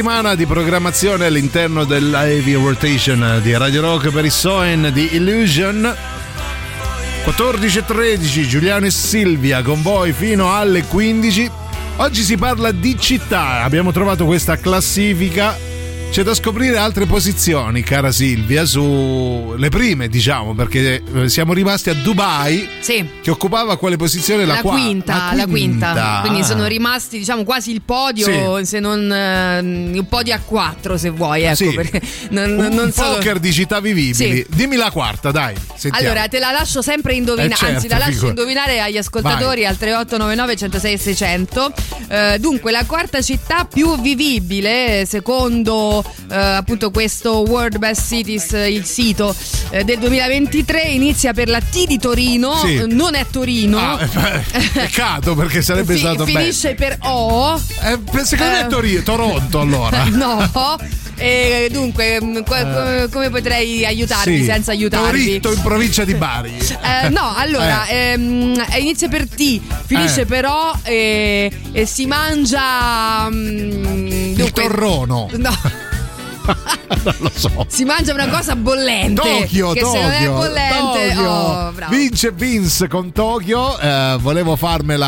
Settimana di programmazione all'interno della Heavy Rotation di Radio Rock per i Soen di Illusion. 14.13 Giuliano e Silvia con voi fino alle 15. Oggi si parla di città, abbiamo trovato questa classifica. C'è da scoprire altre posizioni, cara Silvia, su le prime, diciamo, perché eh, siamo rimasti a Dubai, Sì. che occupava quale posizione? La, La, qua- quinta, la quinta. Quindi sono rimasti, diciamo, quasi il podio, se non eh, il podio a quattro, se vuoi, ecco, Sì. perché non, un non solo- poker di città vivibili. Sì. Dimmi la quarta, dai. Sentiamo. Allora, te la lascio sempre indovinare, Eh, certo, anzi la lascio figura- indovinare agli ascoltatori al 3899 106 600. Eh, dunque, la quarta città più vivibile, secondo eh, appunto questo World Best Cities, eh, il sito eh, del 2023, inizia per la T di Torino, Sì. eh, non è Torino. Ah, eh, peccato perché sarebbe Fi- stato bello. finisce per O. Eh, secondo me Eh. è Torino, Toronto allora. no. E dunque, qua- come, potrei aiutarvi Eh. Sì. senza aiutarvi? Toritto in provincia di Bari. Eh, no, allora, ehm, eh, inizia per T, finisce Eh. però e, si mangia... mm, Il dunque- torrono. No, non lo so. si mangia una cosa bollente. Tokyo, che Tokyo, se non è bollente... Tokyo. Oh. Vince Vince con Tokyo. eh, volevo farmela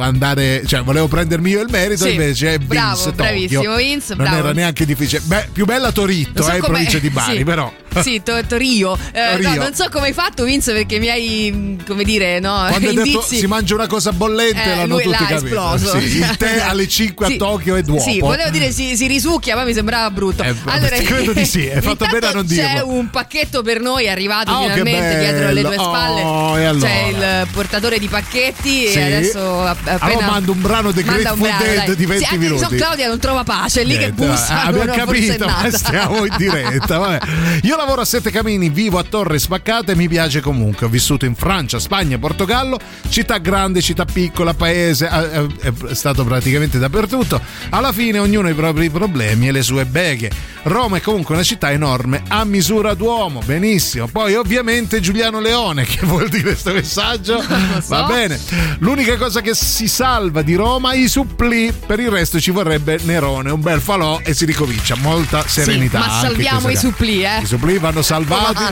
andare, cioè volevo prendermi io il merito, Sì, invece è Vince bravo, Tokyo. bravissimo, Vince, Non bravo. era neanche difficile. Beh, più bella Toritto, so eh, provincia di Bari, sì. però. Sì, to- Torio. Eh, Torio. no, non so come hai fatto, Vince, perché mi hai, mm, come dire, no, Quando hai detto si mangia una cosa bollente, Eh, l'hanno lui tutti capito. esploso. Sì, il tè alle 5 Sì. a Tokyo è d'uopo. Sì, volevo dire si, si risucchia, ma mi sembrava brutto. Eh, credo di sì, hai fatto bene a non C'è dirlo. un pacchetto per noi arrivato Oh, che finalmente dietro le tue spalle. Oh, allora? C'è il portatore di pacchetti Sì. e adesso appena Allora mando un brano un Grateful brano, Dead dai. di 20 sì, minuti. so, Claudia non trova pace, è lì che Niente, bussa. eh, abbiamo capito, ma stiamo in diretta. vabbè. Io lavoro a Sette Camini, vivo a Torre Spaccata e mi piace comunque. Ho vissuto in Francia, Spagna, Portogallo, città grande, città piccola, paese, è stato praticamente dappertutto. Alla fine ognuno ha i propri problemi e le sue beghe. Roma è comunque una città enorme a misura d'uomo, benissimo. Poi ovviamente Giuliano Leone, che vuol dire questo messaggio? so. Va bene. L'unica cosa che si salva di Roma, i supplì, per il resto ci vorrebbe Nerone, un bel falò e si ricomincia. Molta serenità. Sì, ma salviamo i gara. supplì, eh. I supplì vanno salvati.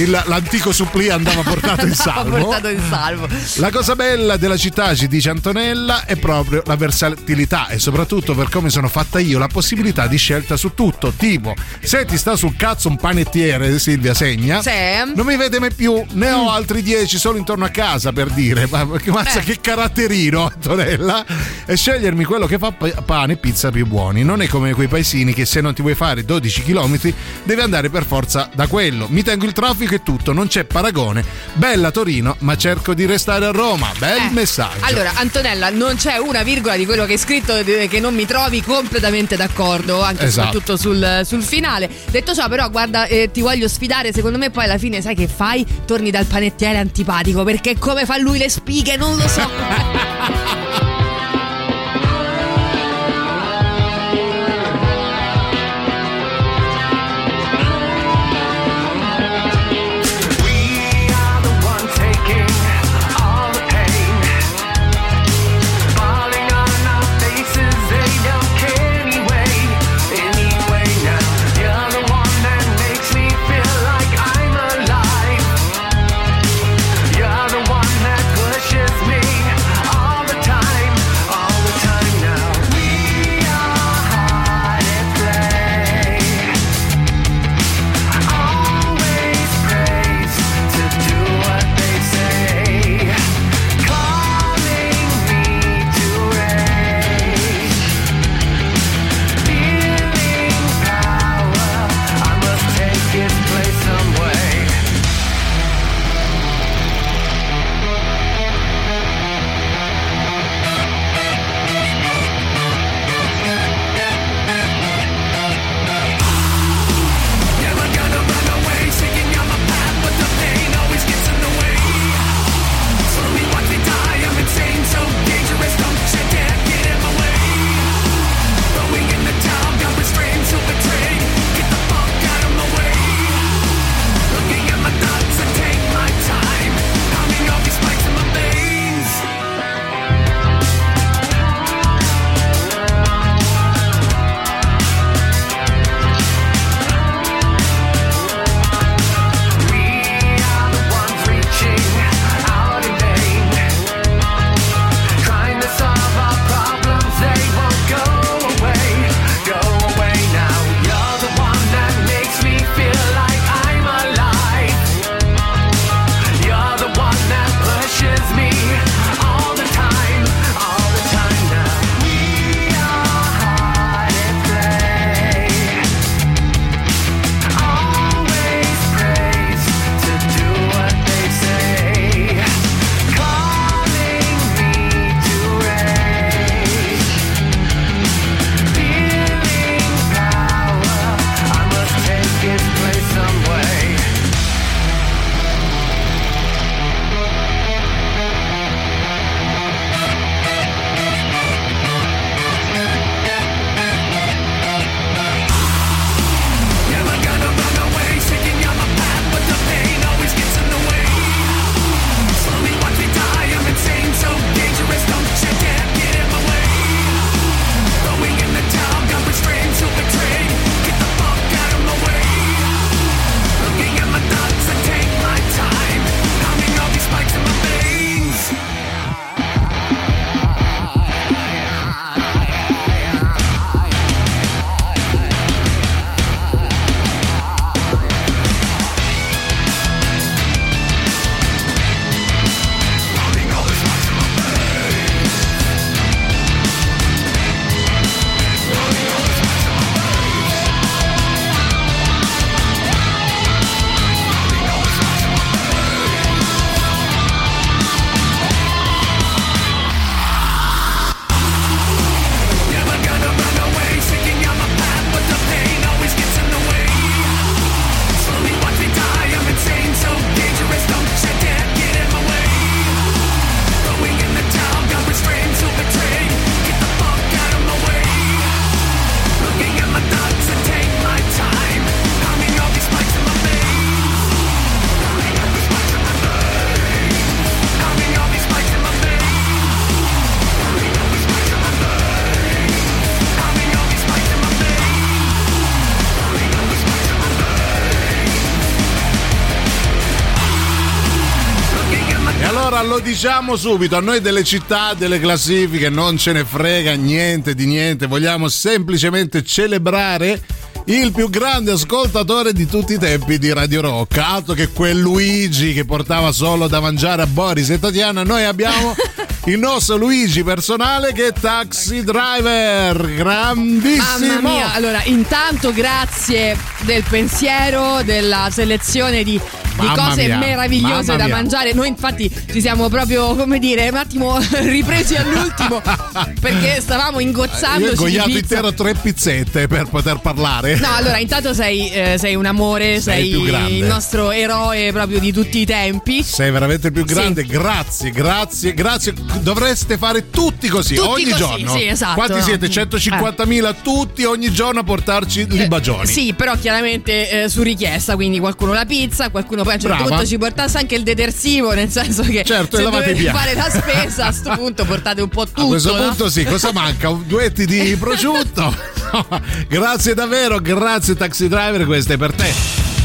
Il- l'antico supplì andava portato in salvo. portato in salvo. La cosa bella della città, ci dice Antonella, è proprio la versatilità e soprattutto per come sono fatta io, la possibilità di scelta su tutto. Tipo, se ti sta sul cazzo un panettiere, Silvia segna, Sì. non mi vede mai più, ne Mm. ho altri dieci solo intorno a casa per dire, ma che, mazza, Eh. che caratterino, Antonella, e scegliermi quello che fa pa- pane e pizza più buoni. Non è come quei paesini che se non ti vuoi fare 12 km devi andare per forza da quello. Mi tengo il traffico e tutto, non c'è paragone. Bella Torino, ma cerco di restare a Roma. Bel Eh, messaggio. Allora, Antonella, non c'è una virgola di quello che hai scritto eh, che non mi trovi completamente d'accordo, anche Esatto. soprattutto sul, sul finale. Detto ciò, però, guarda, eh, ti voglio sfidare. Secondo me, poi alla fine, sai che fai? Torni dal panettiere antipatico perché come fa lui le spighe, non lo so. diciamo subito, a noi delle città, delle classifiche non ce ne frega niente di niente, vogliamo semplicemente celebrare il più grande ascoltatore di tutti i tempi di Radio Rock. Altro che quel Luigi che portava solo da mangiare a Boris e Tatiana, noi abbiamo il nostro Luigi personale che è taxi driver. Grandissimo! Mamma mia, allora intanto grazie del pensiero, della selezione di, di cose mia, meravigliose da mangiare. Noi infatti ci siamo proprio, come dire, un attimo ripresi all'ultimo perché stavamo Io ho ingoiato intero tre pizzette per poter parlare. No, allora intanto sei, eh, sei un amore, Sei sei, il nostro eroe proprio di tutti i tempi. Sei veramente il più grande, grazie, grazie, grazie. Dovreste fare tutti così, Tutti ogni così, giorno. sì, esatto. Quanti siete? Mm. 150.000 tutti ogni giorno a portarci i bagioni. Sì, però chiaramente eh, su richiesta, quindi qualcuno la pizza, qualcuno poi a un certo Brava. punto ci portasse anche il detersivo, nel senso che Certo, se dovete piatti. fare la spesa a sto punto portate un po' tutto. A questo no? punto sì, cosa manca? Un duetti di prosciutto? grazie davvero, grazie taxi driver, questo è per te.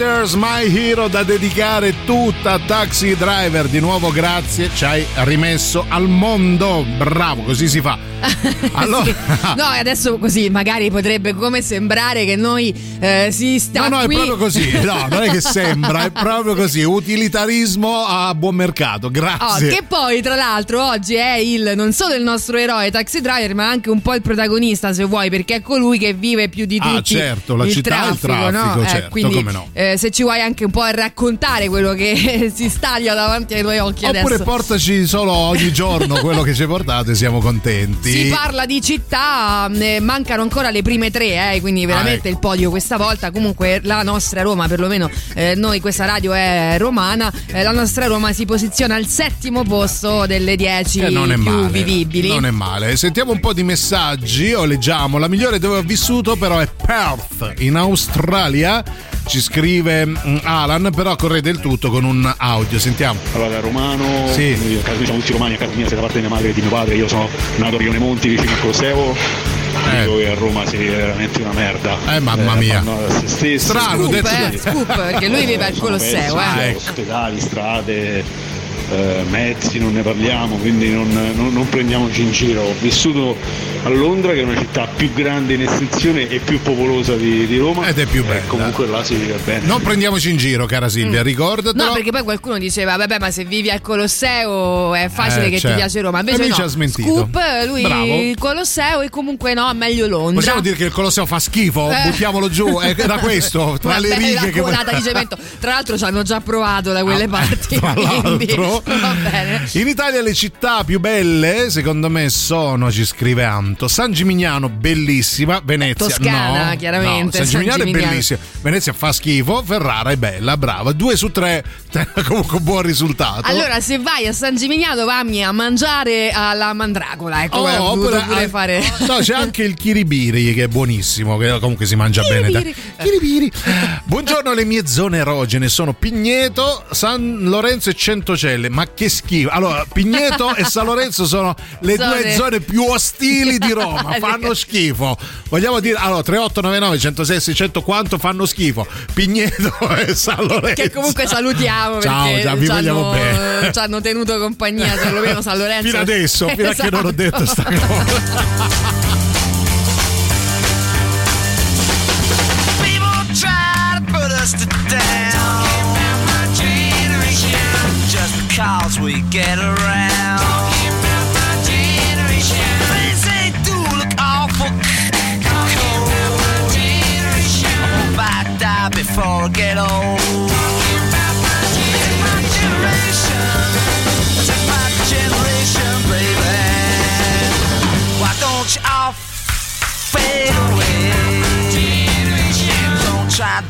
Fighters, My Hero da dedicare tutta a Taxi Driver. Di nuovo grazie, ci hai rimesso al mondo. Bravo, così si fa. Allora, Sì. No, adesso così magari potrebbe come sembrare che noi eh, si sta No, no, qui. è proprio così. No, non è che sembra, è proprio così. Utilitarismo a buon mercato. Oh, Grazie. che poi, tra l'altro, oggi è il non solo il nostro eroe taxi driver, ma anche un po' il protagonista, se vuoi, perché è colui che vive più di Ah, tutti. certo, la il città e il traffico, traffico, no? Eh, certo, quindi, come no. eh, se ci vuoi anche un po' raccontare quello che si staglia davanti ai tuoi occhi Oppure adesso. portaci solo ogni giorno quello che ci hai portato e siamo contenti. Si parla di città, eh, mancano ancora le prime tre, eh, quindi veramente Ah, il podio questa volta. Comunque la nostra Roma, perlomeno eh, noi questa radio è romana, eh, la nostra Roma si posiziona al settimo posto delle dieci Eh, non è più male. vivibili. Non è male. Sentiamo un po' di messaggi o leggiamo. La migliore dove ho vissuto però è Perth in Australia. Ci scrive mm, Alan, però corre del tutto con un audio. Sentiamo. Allora, da romano, Sì. io, a casa mia siamo tutti romani, a casa mia sia da parte di mia madre che di mio padre, io sono nato a Rione Monti vicino al Colosseo, dico che a Roma si è veramente una merda. Eh, mamma mia. a se stessi. Strano, Scoop, detto eh, scoop, perché lui vive al Colosseo, eh. Ospedali, strade, eh, mezzi, non ne parliamo, quindi non, non- non prendiamoci in giro. Ho vissuto a Londra, che è una città più grande in estensione e più popolosa di, di Roma. Ed è più e bella. comunque là si vive bene. Non prendiamoci in giro, cara Silvia, ricordatelo. Mm. No, perché poi qualcuno diceva, vabbè, ma se vivi al Colosseo è facile Eh, che certo. ti piace Roma. Invece E lui no, ci ha smentito. Scoop, lui Bravo. il Colosseo e comunque no, meglio Londra. Possiamo dire che il Colosseo fa schifo? Eh. Buttiamolo giù. Eh, Era questo, tra Una le righe che di cemento. Tra l'altro ci hanno già provato da quelle parti. Ah, Tra quindi va bene. in Italia le città più belle, secondo me, sono, ci scrive Anto, San Gimignano, bellissima, Venezia, Toscana, no, chiaramente, no, San San Gimignano è bellissima, Venezia fa schifo, Ferrara è bella, brava, due su tre, comunque buon risultato. Allora, se vai a San Gimignano, vammi a mangiare alla mandragola. Ecco, Oh, oppure- pure ah, fare. No, c'è anche il kiribiri che è buonissimo, che comunque si mangia bene. da- Kiribiri. Buongiorno, le mie zone erogene sono Pigneto, San Lorenzo e Centocelle. Ma che schifo! Allora, Pigneto e San Lorenzo sono le Zone- due zone più ostili di Roma, fanno schifo. Vogliamo dire, allora, 3899 106 600 quanto fanno schifo? Pigneto e San Lorenzo. Che comunque salutiamo Ciao, ciao, vi vogliamo bene. ci hanno tenuto compagnia, perlomeno San Lorenzo. Fino adesso, fino a che non ho detto sta Esatto. cosa.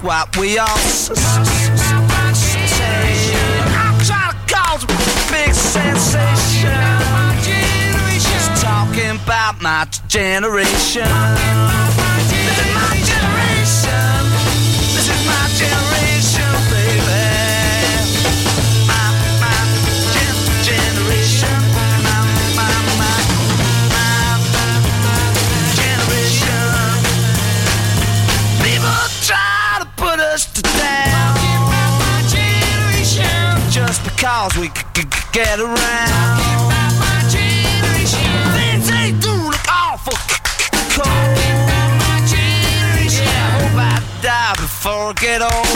Dig what we all say. I'm trying to cause a big sensation. Just talking about my generation. Just because we c- c- c- get around. Things they do look awful c- c- cold. Yeah, I hope I die before I get old.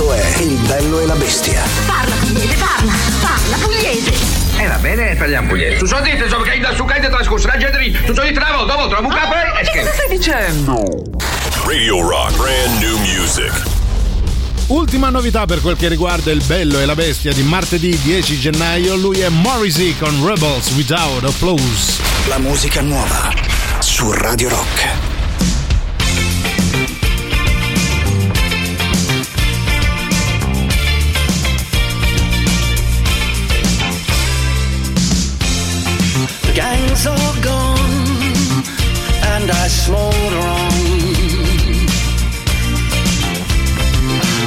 Questo è Il bello e la bestia. Parla pugliese, parla, parla pugliese. Eh va bene, parliamo pugliese. Tu so dite, so che da su che trascorso la gente lì. Tu so di travo, dopo trovo un capo e Che cosa stai dicendo? Radio Rock, brand new music. Ultima novità per quel che riguarda il bello e la bestia di martedì 10 gennaio, lui è Morrissey con Rebels Without Applause. La musica nuova su Radio Rock. The gang's all gone, and I smolder on.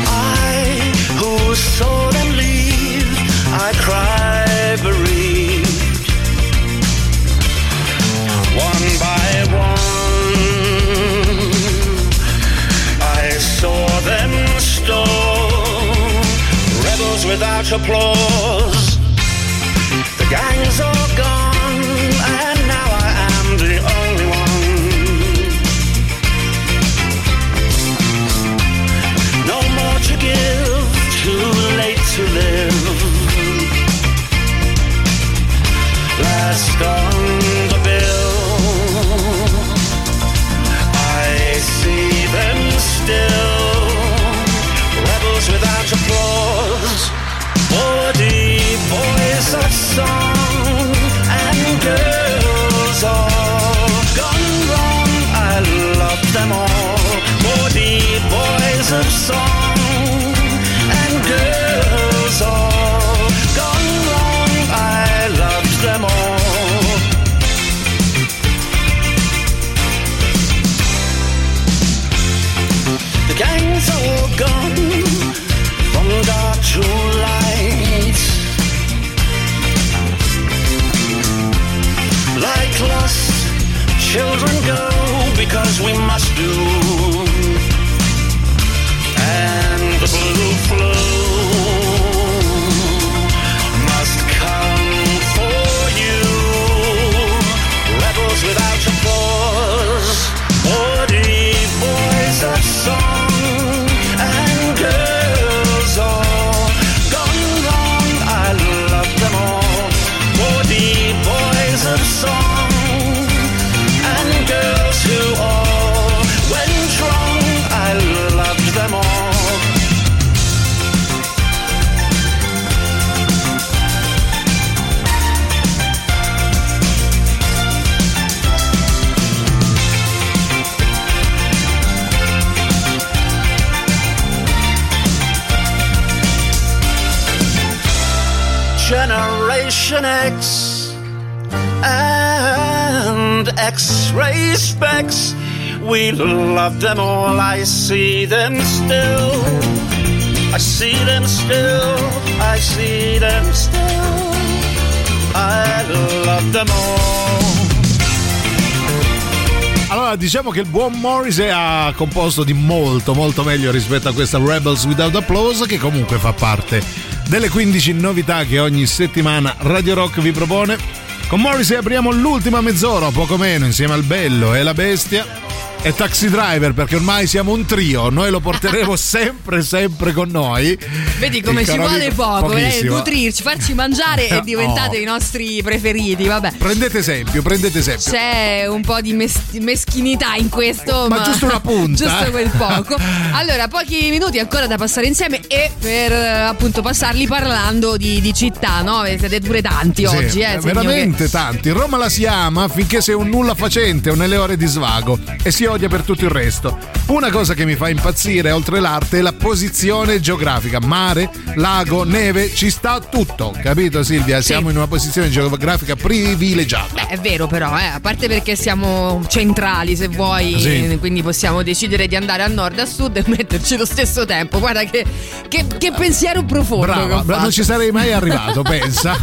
I who saw them leave, I cry bereaved. One by one, I saw them stone. Rebels without applause. The gang's and X-ray specs. We love them all. I see them still. I see them still. I see them still. I love them all. Allora, diciamo che il buon Morrissey ha composto di molto, molto meglio rispetto a questa Rebels Without Applause, che comunque fa parte delle 15 novità che ogni settimana Radio Rock vi propone. Con Morrissey apriamo l'ultima mezz'ora, poco meno, insieme al bello e la bestia. E Taxi Driver, perché ormai siamo un trio, noi lo porteremo sempre, sempre con noi. Vedi come Il ci vuole poco, eh, nutrirci, farci mangiare e diventate Oh. i nostri preferiti, vabbè. Prendete esempio, prendete esempio. C'è un po' di mes- meschinità in questo, Ma giusto una punta, giusto eh. quel poco. Allora, pochi minuti ancora da passare insieme e per eh, appunto passarli parlando di, di città, no? Siete pure tanti Sì, oggi, eh? veramente tanti. Roma la si ama finché sei un nulla facente o nelle ore di svago e si odia per tutto il resto. Una cosa che mi fa impazzire oltre l'arte è la posizione geografica. Mare, lago, neve, ci sta tutto, capito Silvia? Siamo in una posizione geografica privilegiata. Beh, è vero però, eh, a parte perché siamo centrali se vuoi, Sì. quindi possiamo decidere di andare a nord, a sud e metterci lo stesso tempo. Guarda che, che- che pensiero profondo. Brava, bra- non ci sarei mai arrivato, pensa.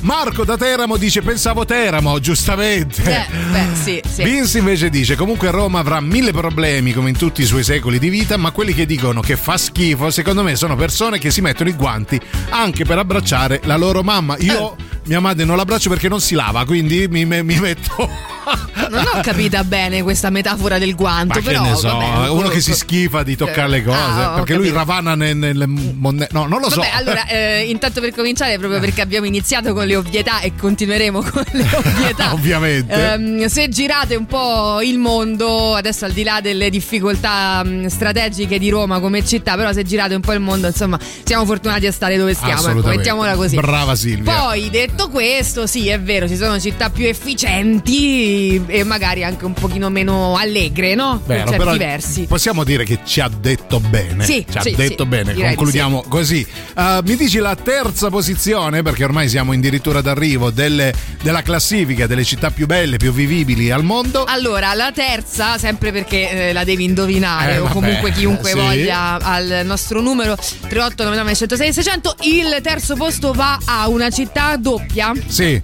Marco da Teramo dice pensavo Teramo, giustamente. Eh, beh, sì, sì. Vince invece dice comunque Roma avrà mille problemi come in tutti i suoi secoli di vita, ma quelli che dicono che fa schifo secondo me sono persone che si mettono i guanti anche per abbracciare la loro mamma. Io Eh. mia madre non l'abbraccio perché non si lava, quindi mi, mi- mi metto non ho capita bene questa metafora del guanto, Ma che però ne so, vabbè, uno che si schifa di toccare le cose. Ah, ho perché lui ravana nel, nelle monne- No, non lo so. Vabbè, allora, eh, intanto per cominciare, proprio perché abbiamo iniziato con le ovvietà e continueremo con le ovvietà. Ovviamente. Ehm, se girate un po' il mondo, adesso al di là delle difficoltà mh, strategiche di Roma come città, però se girate un po' il mondo, insomma, siamo fortunati a stare dove stiamo, ecco, mettiamola così. Brava Silvia. Poi detto questo, sì, è vero, ci sono città più efficienti e magari anche un pochino meno allegre, no? Vero, per certi versi. possiamo dire che ci ha detto bene. Sì, ci ha sì, detto sì, bene. Concludiamo così. Uh, mi dici la terza posizione, perché ormai siamo addirittura d'arrivo, delle- della classifica delle città più belle, più vivibili al mondo. Allora, la terza, sempre perché eh, la devi indovinare, Eh, o vabbè, comunque chiunque sì. voglia al nostro numero 3899 106 600, il terzo posto va a una città doppia, Sì,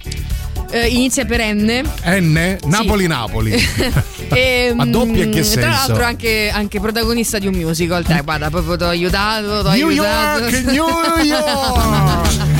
eh, inizia per N. N, Napoli-Napoli. E, Ma doppia che senso? Tra l'altro anche, anche protagonista di un musical. Te, guarda, proprio ti ho aiutato, t'ho New aiutato. York, New York!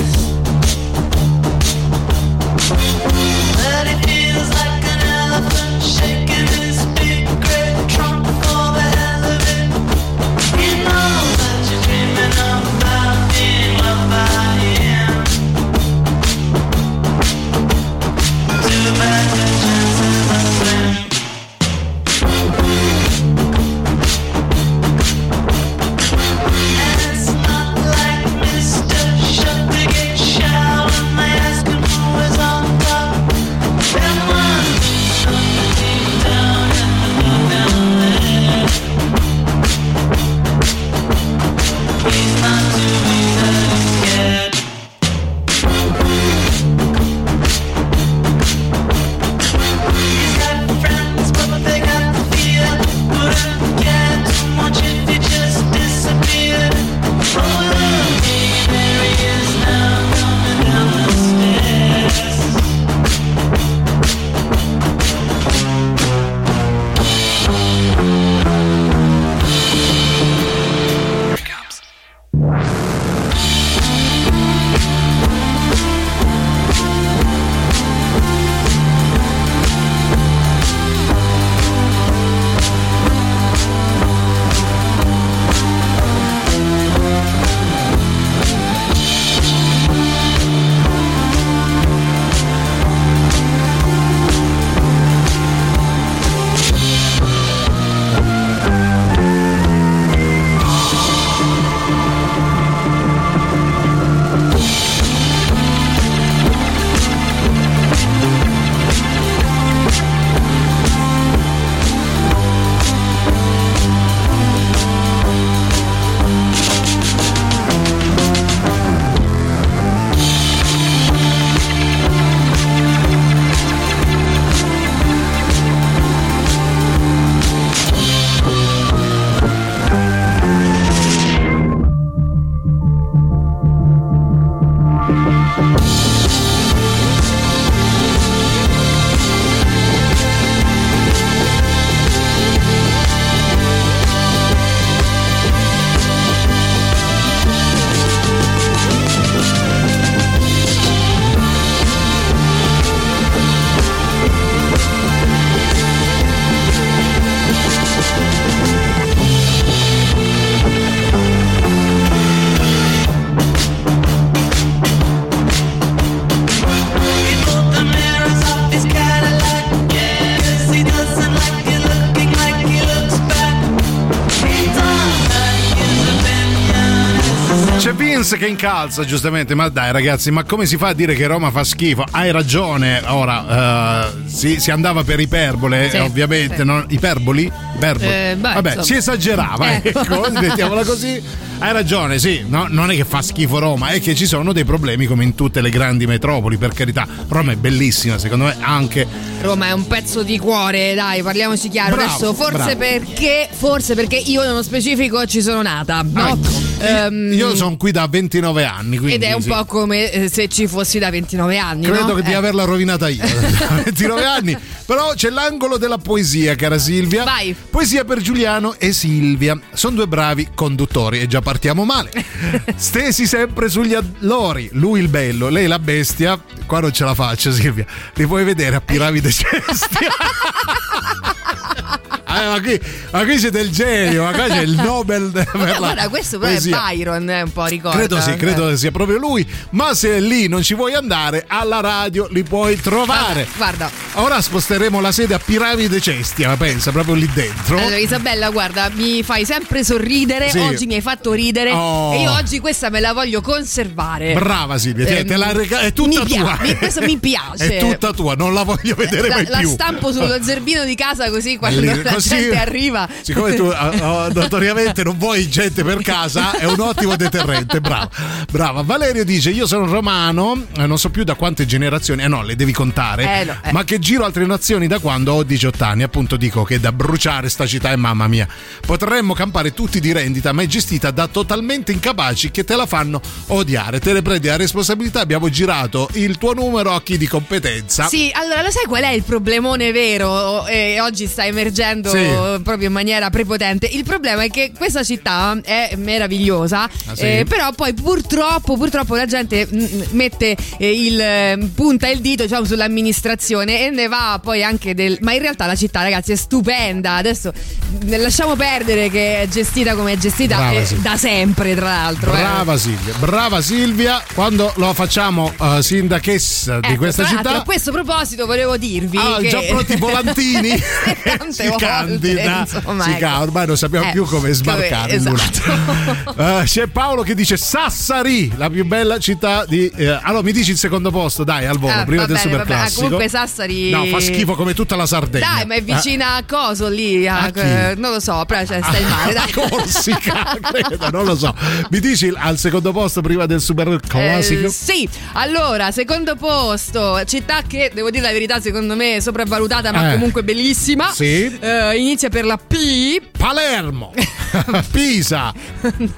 Vince che incalza giustamente, ma dai ragazzi, ma come si fa a dire che Roma fa schifo? Hai ragione, ora eh, si, si andava per iperbole, Sì, ovviamente, sì. no? iperboli? Iperboli. Eh, beh, Vabbè, insomma. si esagerava, Ecco. ecco, mettiamola così. Hai ragione, sì, no, non è che fa schifo Roma, è che ci sono dei problemi come in tutte le grandi metropoli, per carità. Roma è bellissima, secondo me, anche Roma è un pezzo di cuore, dai, parliamoci chiaro. Bravo, Adesso forse bravo. perché forse perché io nello specifico ci sono nata, no? Ecco. Ehm, Io sono qui da 29 anni, quindi ed è un sì. po' come eh, se ci fossi da 29 anni. Credo no? che di Eh. averla rovinata io da 29 anni. Però c'è l'angolo della poesia, cara Silvia. Vai. Poesia per Giuliano e Silvia. Sono due bravi conduttori e già partiamo male. Stesi sempre sugli allori. Lui il bello, lei la bestia. Qua non ce la faccio, Silvia. Li puoi vedere a Piramide Cestia. Eh, ma, qui, ma qui siete il genio, ma qua c'è il Nobel per la Guarda, questo però poesia. è Byron, eh, un po' ricorda. Credo sì, credo che sia proprio lui. Ma se lì non ci vuoi andare, alla radio li puoi trovare. Guarda, Ora sposteremo la sede a Piramide Cestia, ma pensa, proprio lì dentro. allora, Isabella, guarda, mi fai sempre sorridere. Sì. Oggi mi hai fatto ridere. Oh. E io oggi questa me la voglio conservare. Brava Silvia, Ehm, te la rega- è tutta mi pia- tua. mi- questo mi piace. È tutta tua, non la voglio vedere la, mai la più. stampo sullo zerbino di casa così quando Lì, la gente arriva. Siccome tu ah, ah, notoriamente non vuoi gente per casa, è un ottimo deterrente. Brava, brava. Valerio dice: Io sono romano, eh, non so più da quante generazioni, eh no, le devi contare. Eh, no, eh. Ma che giro altre nazioni da quando ho 18 anni. Appunto, dico che da bruciare sta città è mamma mia. Potremmo campare tutti di rendita, ma è gestita da totalmente incapaci che te la fanno odiare. Te ne prendi la responsabilità. Abbiamo girato il tuo numero a chi di competenza. Sì, allora lo sai qual è il problemone vero? E oggi sta emergendo Sì. proprio in maniera prepotente. Il problema è che questa città è meravigliosa, Ah, sì? eh, però poi purtroppo, purtroppo la gente mm, mette eh, il eh, punta il dito diciamo, sull'amministrazione e ne va poi anche del. Ma in realtà la città, ragazzi, è stupenda. Adesso mm, lasciamo perdere che è gestita come è gestita Brava, eh, da sempre, tra l'altro. eh. Brava Silvia, brava Silvia. Quando lo facciamo eh, sindachessa di Ecco, questa città, A questo proposito volevo dirvi Ah, che già pronti i volantini? tante volte, candida. insomma, Si ecco. ormai non sappiamo Eh, più come sbarcare. esatto. Eh, c'è Paolo che dice Sassari, la più bella città di. eh, allora mi dici il secondo posto, dai, al volo, Ah, prima del bene, super bene. Ah, classico. comunque Sassari No, fa schifo come tutta la Sardegna. Dai, ma è vicina a Coso lì, a- A eh, non lo so, però cioè, stai male, dai. Corsica, credo, non lo so. Mi dici al secondo posto prima del super classico? Eh, sì, allora, secondo posto, città che devo dire la verità, secondo me è sopravvalutata, ma Eh. comunque bellissima. Sì. Eh, inizia per la P. Palermo, Pisa,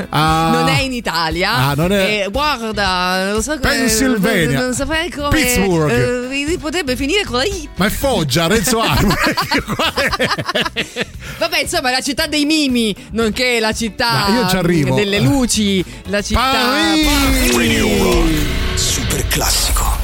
Ah, non è in Italia. Ah, non è- Eh, guarda, non so come. Pennsylvania. Non saprei come. Pittsburgh. eh, potrebbe finire con la I. Ma è Foggia, Renzo Armo. Vabbè, insomma, la città dei mimi, nonché la città Ma io ci arrivo. delle luci, la città. Paris. Radio Rock. Super classico.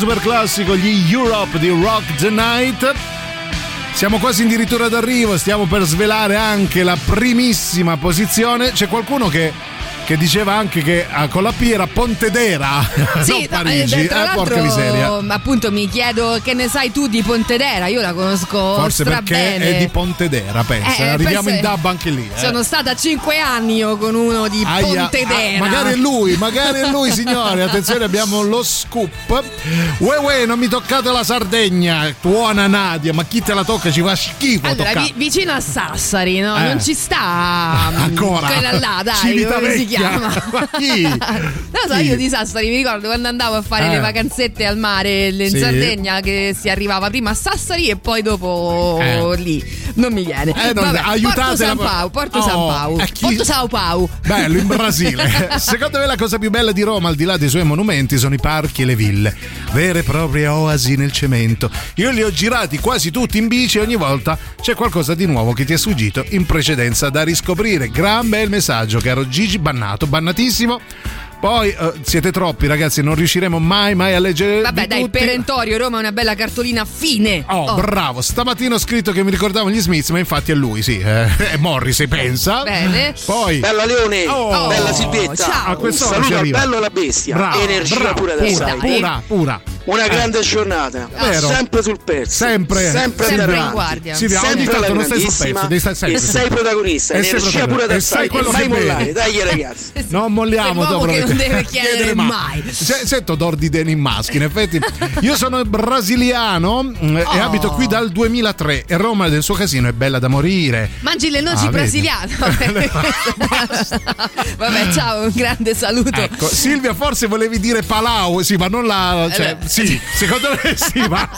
Super classico, gli Europe di Rock the Night. Siamo quasi addirittura d'arrivo, stiamo per svelare anche la primissima posizione. C'è qualcuno che, che diceva anche che ah, con la P era Pontedera, Sì, no, Parigi. eh, tra Eh, porca miseria. Appunto, mi chiedo che ne sai tu di Pontedera. Io la conosco Forse perché strabene. è di Pontedera, pensa. Eh, Arriviamo questo in dub anche lì. eh. Sono stata cinque anni io con uno di Aia, Pontedera. ah, magari è lui, magari è lui, signore. Attenzione, abbiamo lo scoop. Uè, uè, non mi toccate la Sardegna. Buona Nadia, ma chi te la tocca ci fa schifo. Allora, vi- vicino a Sassari, no? Eh. Non ci sta. mm, Ancora? Quella là, dai, Civitavecchia. Chiama? Ma chi? Non lo so, Chi? io di Sassari mi ricordo quando andavo a fare Eh. le vacanzette al mare in Sì. Sardegna che si arrivava prima a Sassari e poi dopo Eh. lì. Non mi viene. Eh, non- Vabbè, aiutate Porto San Pau, Porto Oh, San Pau. eh, Porto Sao Pau. Bello in Brasile. Secondo me la cosa più bella di Roma, al di là dei suoi monumenti, sono i parchi e le ville. Vere e proprie oasi nel cemento. Io li ho girati quasi tutti in bici e ogni volta c'è qualcosa di nuovo che ti è sfuggito in precedenza da riscoprire. Gran bel messaggio, caro Gigi Bannato, bannatissimo. Poi eh, siete troppi ragazzi, non riusciremo mai mai a leggere Vabbè, dai, tutti. perentorio, Roma è una bella cartolina fine. Oh, bravo, stamattina ho scritto che mi ricordavo gli Smiths, ma infatti è lui, sì, eh, è Morrissey, pensa. Bene. Poi Bella Leone, Oh, bella Silvietta. ciao. A quest'ora Saluto ci arriva. bello la bestia. Bravo, Energia bravo, pure pura, adesso. pura, pura. Una Eh. grande giornata. Vero. Sempre sul pezzo. Sempre, Sempre, sempre in guardia. Sì, ogni sempre tanto alla non stai sul pezzo, devi stare sempre, E sei protagonista. E sei Energia pure protagonista. da E sai quello mai che mollare. Dai ragazzi. Non molliamo dopo non deve chiedere mai. Se- Sento d'ordi deni in maschi, in effetti. Io sono brasiliano mm, e Oh. abito qui dal 2003 e Roma del suo casino è bella da morire. Mangi le noci Ah, brasiliane. Vabbè, ciao, un grande saluto. Ecco, Silvia, forse volevi dire Palau, sì, ma non la. Cioè, Eh, sì, secondo me sì, ma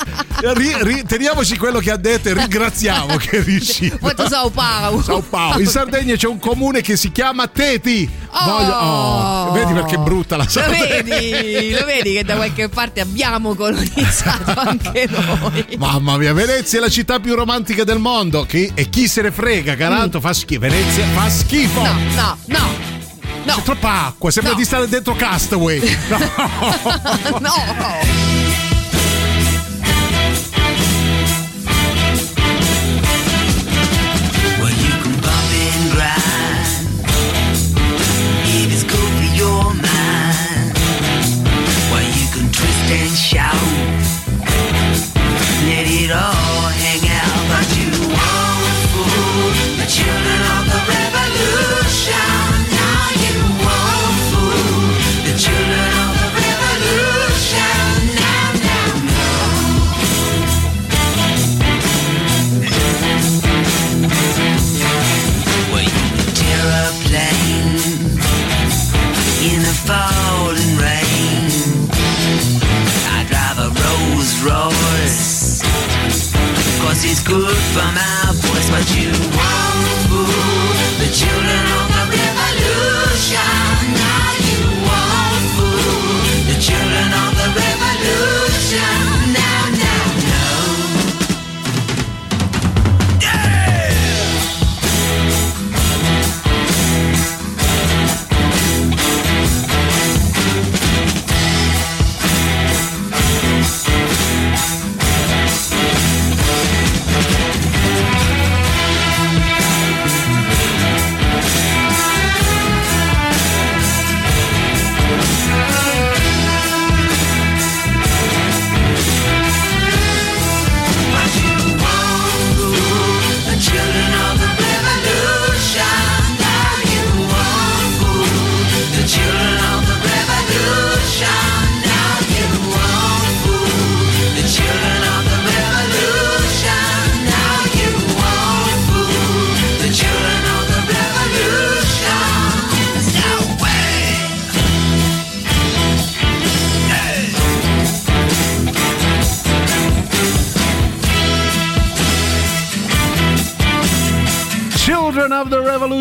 ri- ri- teniamoci quello che ha detto e ringraziamo che è riuscito. Porto Sao Pau. Sao Pau. In Sardegna c'è un comune che si chiama Teti. Oh. Voglio- oh, Vedi perché è brutta la Lo Sardegna. vedi, lo vedi che da qualche parte abbiamo colonizzato anche noi. Mamma mia, Venezia è la città più romantica del mondo. Chi- e chi se ne frega, Garanto fa schifo. Venezia fa schifo. Mm. No, no, no. C'è troppa acqua, sembra No. di stare dentro Castaway. No. no. Rolls cause it's good for my voice, but you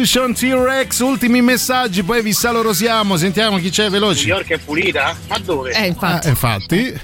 Revolution T-Rex, ultimi messaggi, poi vi salorosiamo, sentiamo chi c'è veloci. New York è pulita? Ma dove? Eh, infatti. Ah, infatti.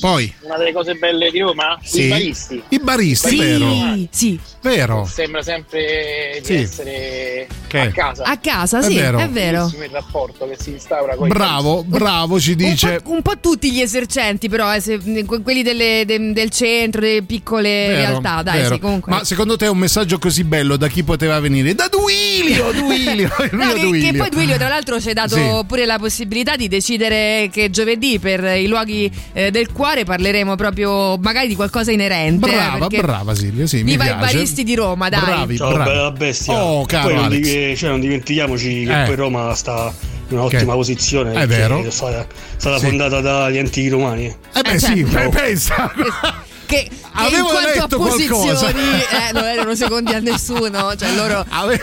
Poi, Una delle cose belle di Roma? Sì. I baristi. i baristi, Sì. vero? Sì. Vero. Sembra sempre di Sì. essere Che? A casa. A casa, È sì, vero. è vero. Il rapporto che si instaura con i Bravo, bravo, ci dice. Un po', un po' tutti gli esercenti, però, eh, se- que- quelli delle- de- del centro, delle piccole Vero, realtà, dai, sì, comunque. Ma secondo te un messaggio così bello da chi poteva venire? Da Duilio, Duilio, il No, che, Duilio. che poi Duilio tra l'altro ci hai dato Sì. pure la possibilità di decidere che giovedì per i luoghi eh, del cuore parleremo proprio magari di qualcosa inerente. eh, Brava, perché brava Silvia, sì, mi Viva i piace. Baristi di Roma, dai. Bravi, Ciao, bravi. bella bestia. Oh, caro Poi non, di- cioè, non dimentichiamoci che Eh. poi Roma sta in un'ottima Che- posizione. È vero. È stata, stata Sì. fondata dagli antichi romani. Eh beh, Eh, sì, certo. pensa. Che Avevo in quanto a posizioni eh, non erano secondi a nessuno, cioè loro eh,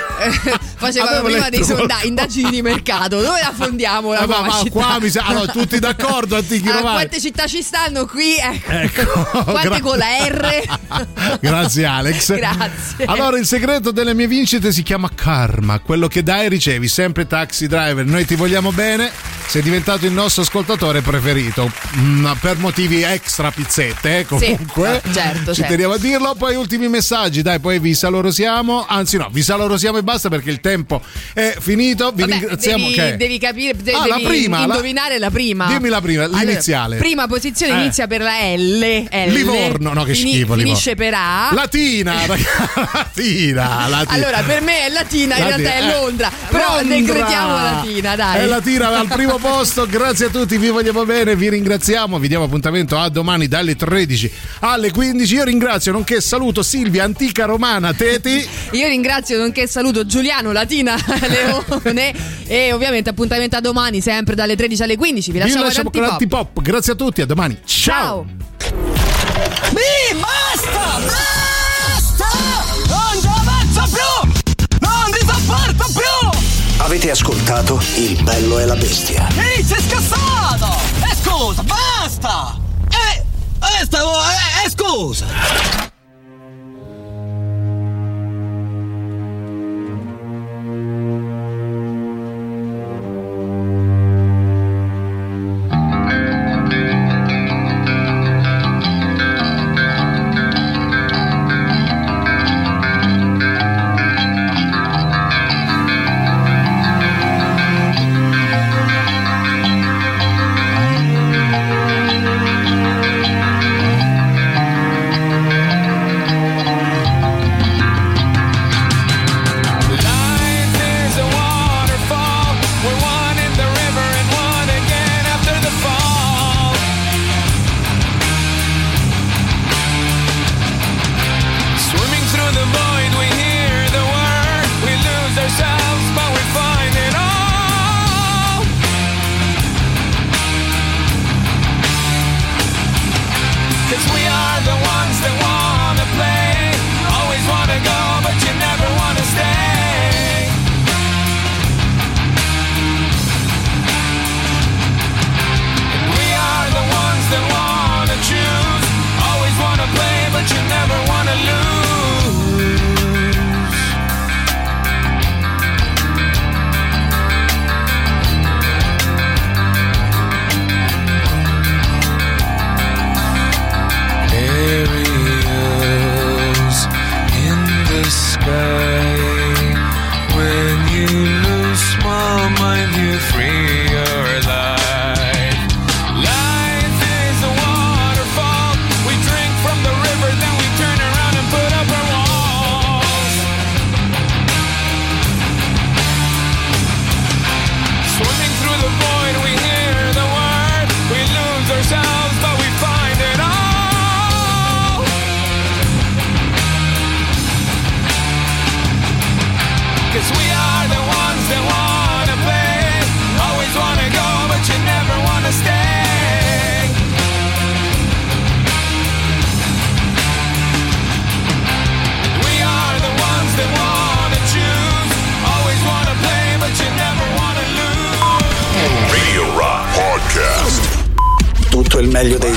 facevano avevo prima dei sonda- indagini di mercato. Dove la fondiamo la Eh, ma, ma qua mi sa. Allora, tutti d'accordo, antichi Ah, romani. quante città ci stanno qui? Ecco. Ecco, Quante gra- con la R? Grazie Alex. Grazie. Allora il segreto delle mie vincite si chiama karma, quello che dai e ricevi, sempre taxi driver. Noi ti vogliamo bene, sei diventato il nostro ascoltatore preferito, Mm, per motivi extra pizzette, eh, comunque. Sì, certo, Ci certo. teniamo a dirlo, poi ultimi messaggi, dai, poi vi salorosiamo, anzi no, vi salorosiamo e basta perché il tempo è finito, vi Vabbè, ringraziamo devi, che devi capire, de- Ah, la devi prima, la- indovinare la, prima. Dimmi la prima, Allora, l'iniziale. prima posizione Eh. inizia per la L. L. Livorno, no che Fini- schifo, Livorno. Finisce per A. Latina, Latina, Latina. Allora, per me è Latina, in Latina, realtà è eh. Londra. Però Londra! decretiamo Latina, dai. È Latina al primo posto. Grazie a tutti, vi vogliamo bene, vi ringraziamo. Vi diamo appuntamento a domani dalle 13 alle 15. Io ringrazio, nonché saluto Silvia, antica romana, Teti. Io ringrazio nonché saluto Giuliano Latina Leone e ovviamente appuntamento a domani sempre dalle 13 alle 15. Vi lasciamo lasciamo con l'antipop. Grazie a tutti, a domani. Ciao. Mi basta! Basta! Non ci avanzo più! Non vi sopporto più! Avete ascoltato Il bello e la bestia. Ehi, sei scassato! E scusa, basta! Eh, stavo, eh, eh, scusa!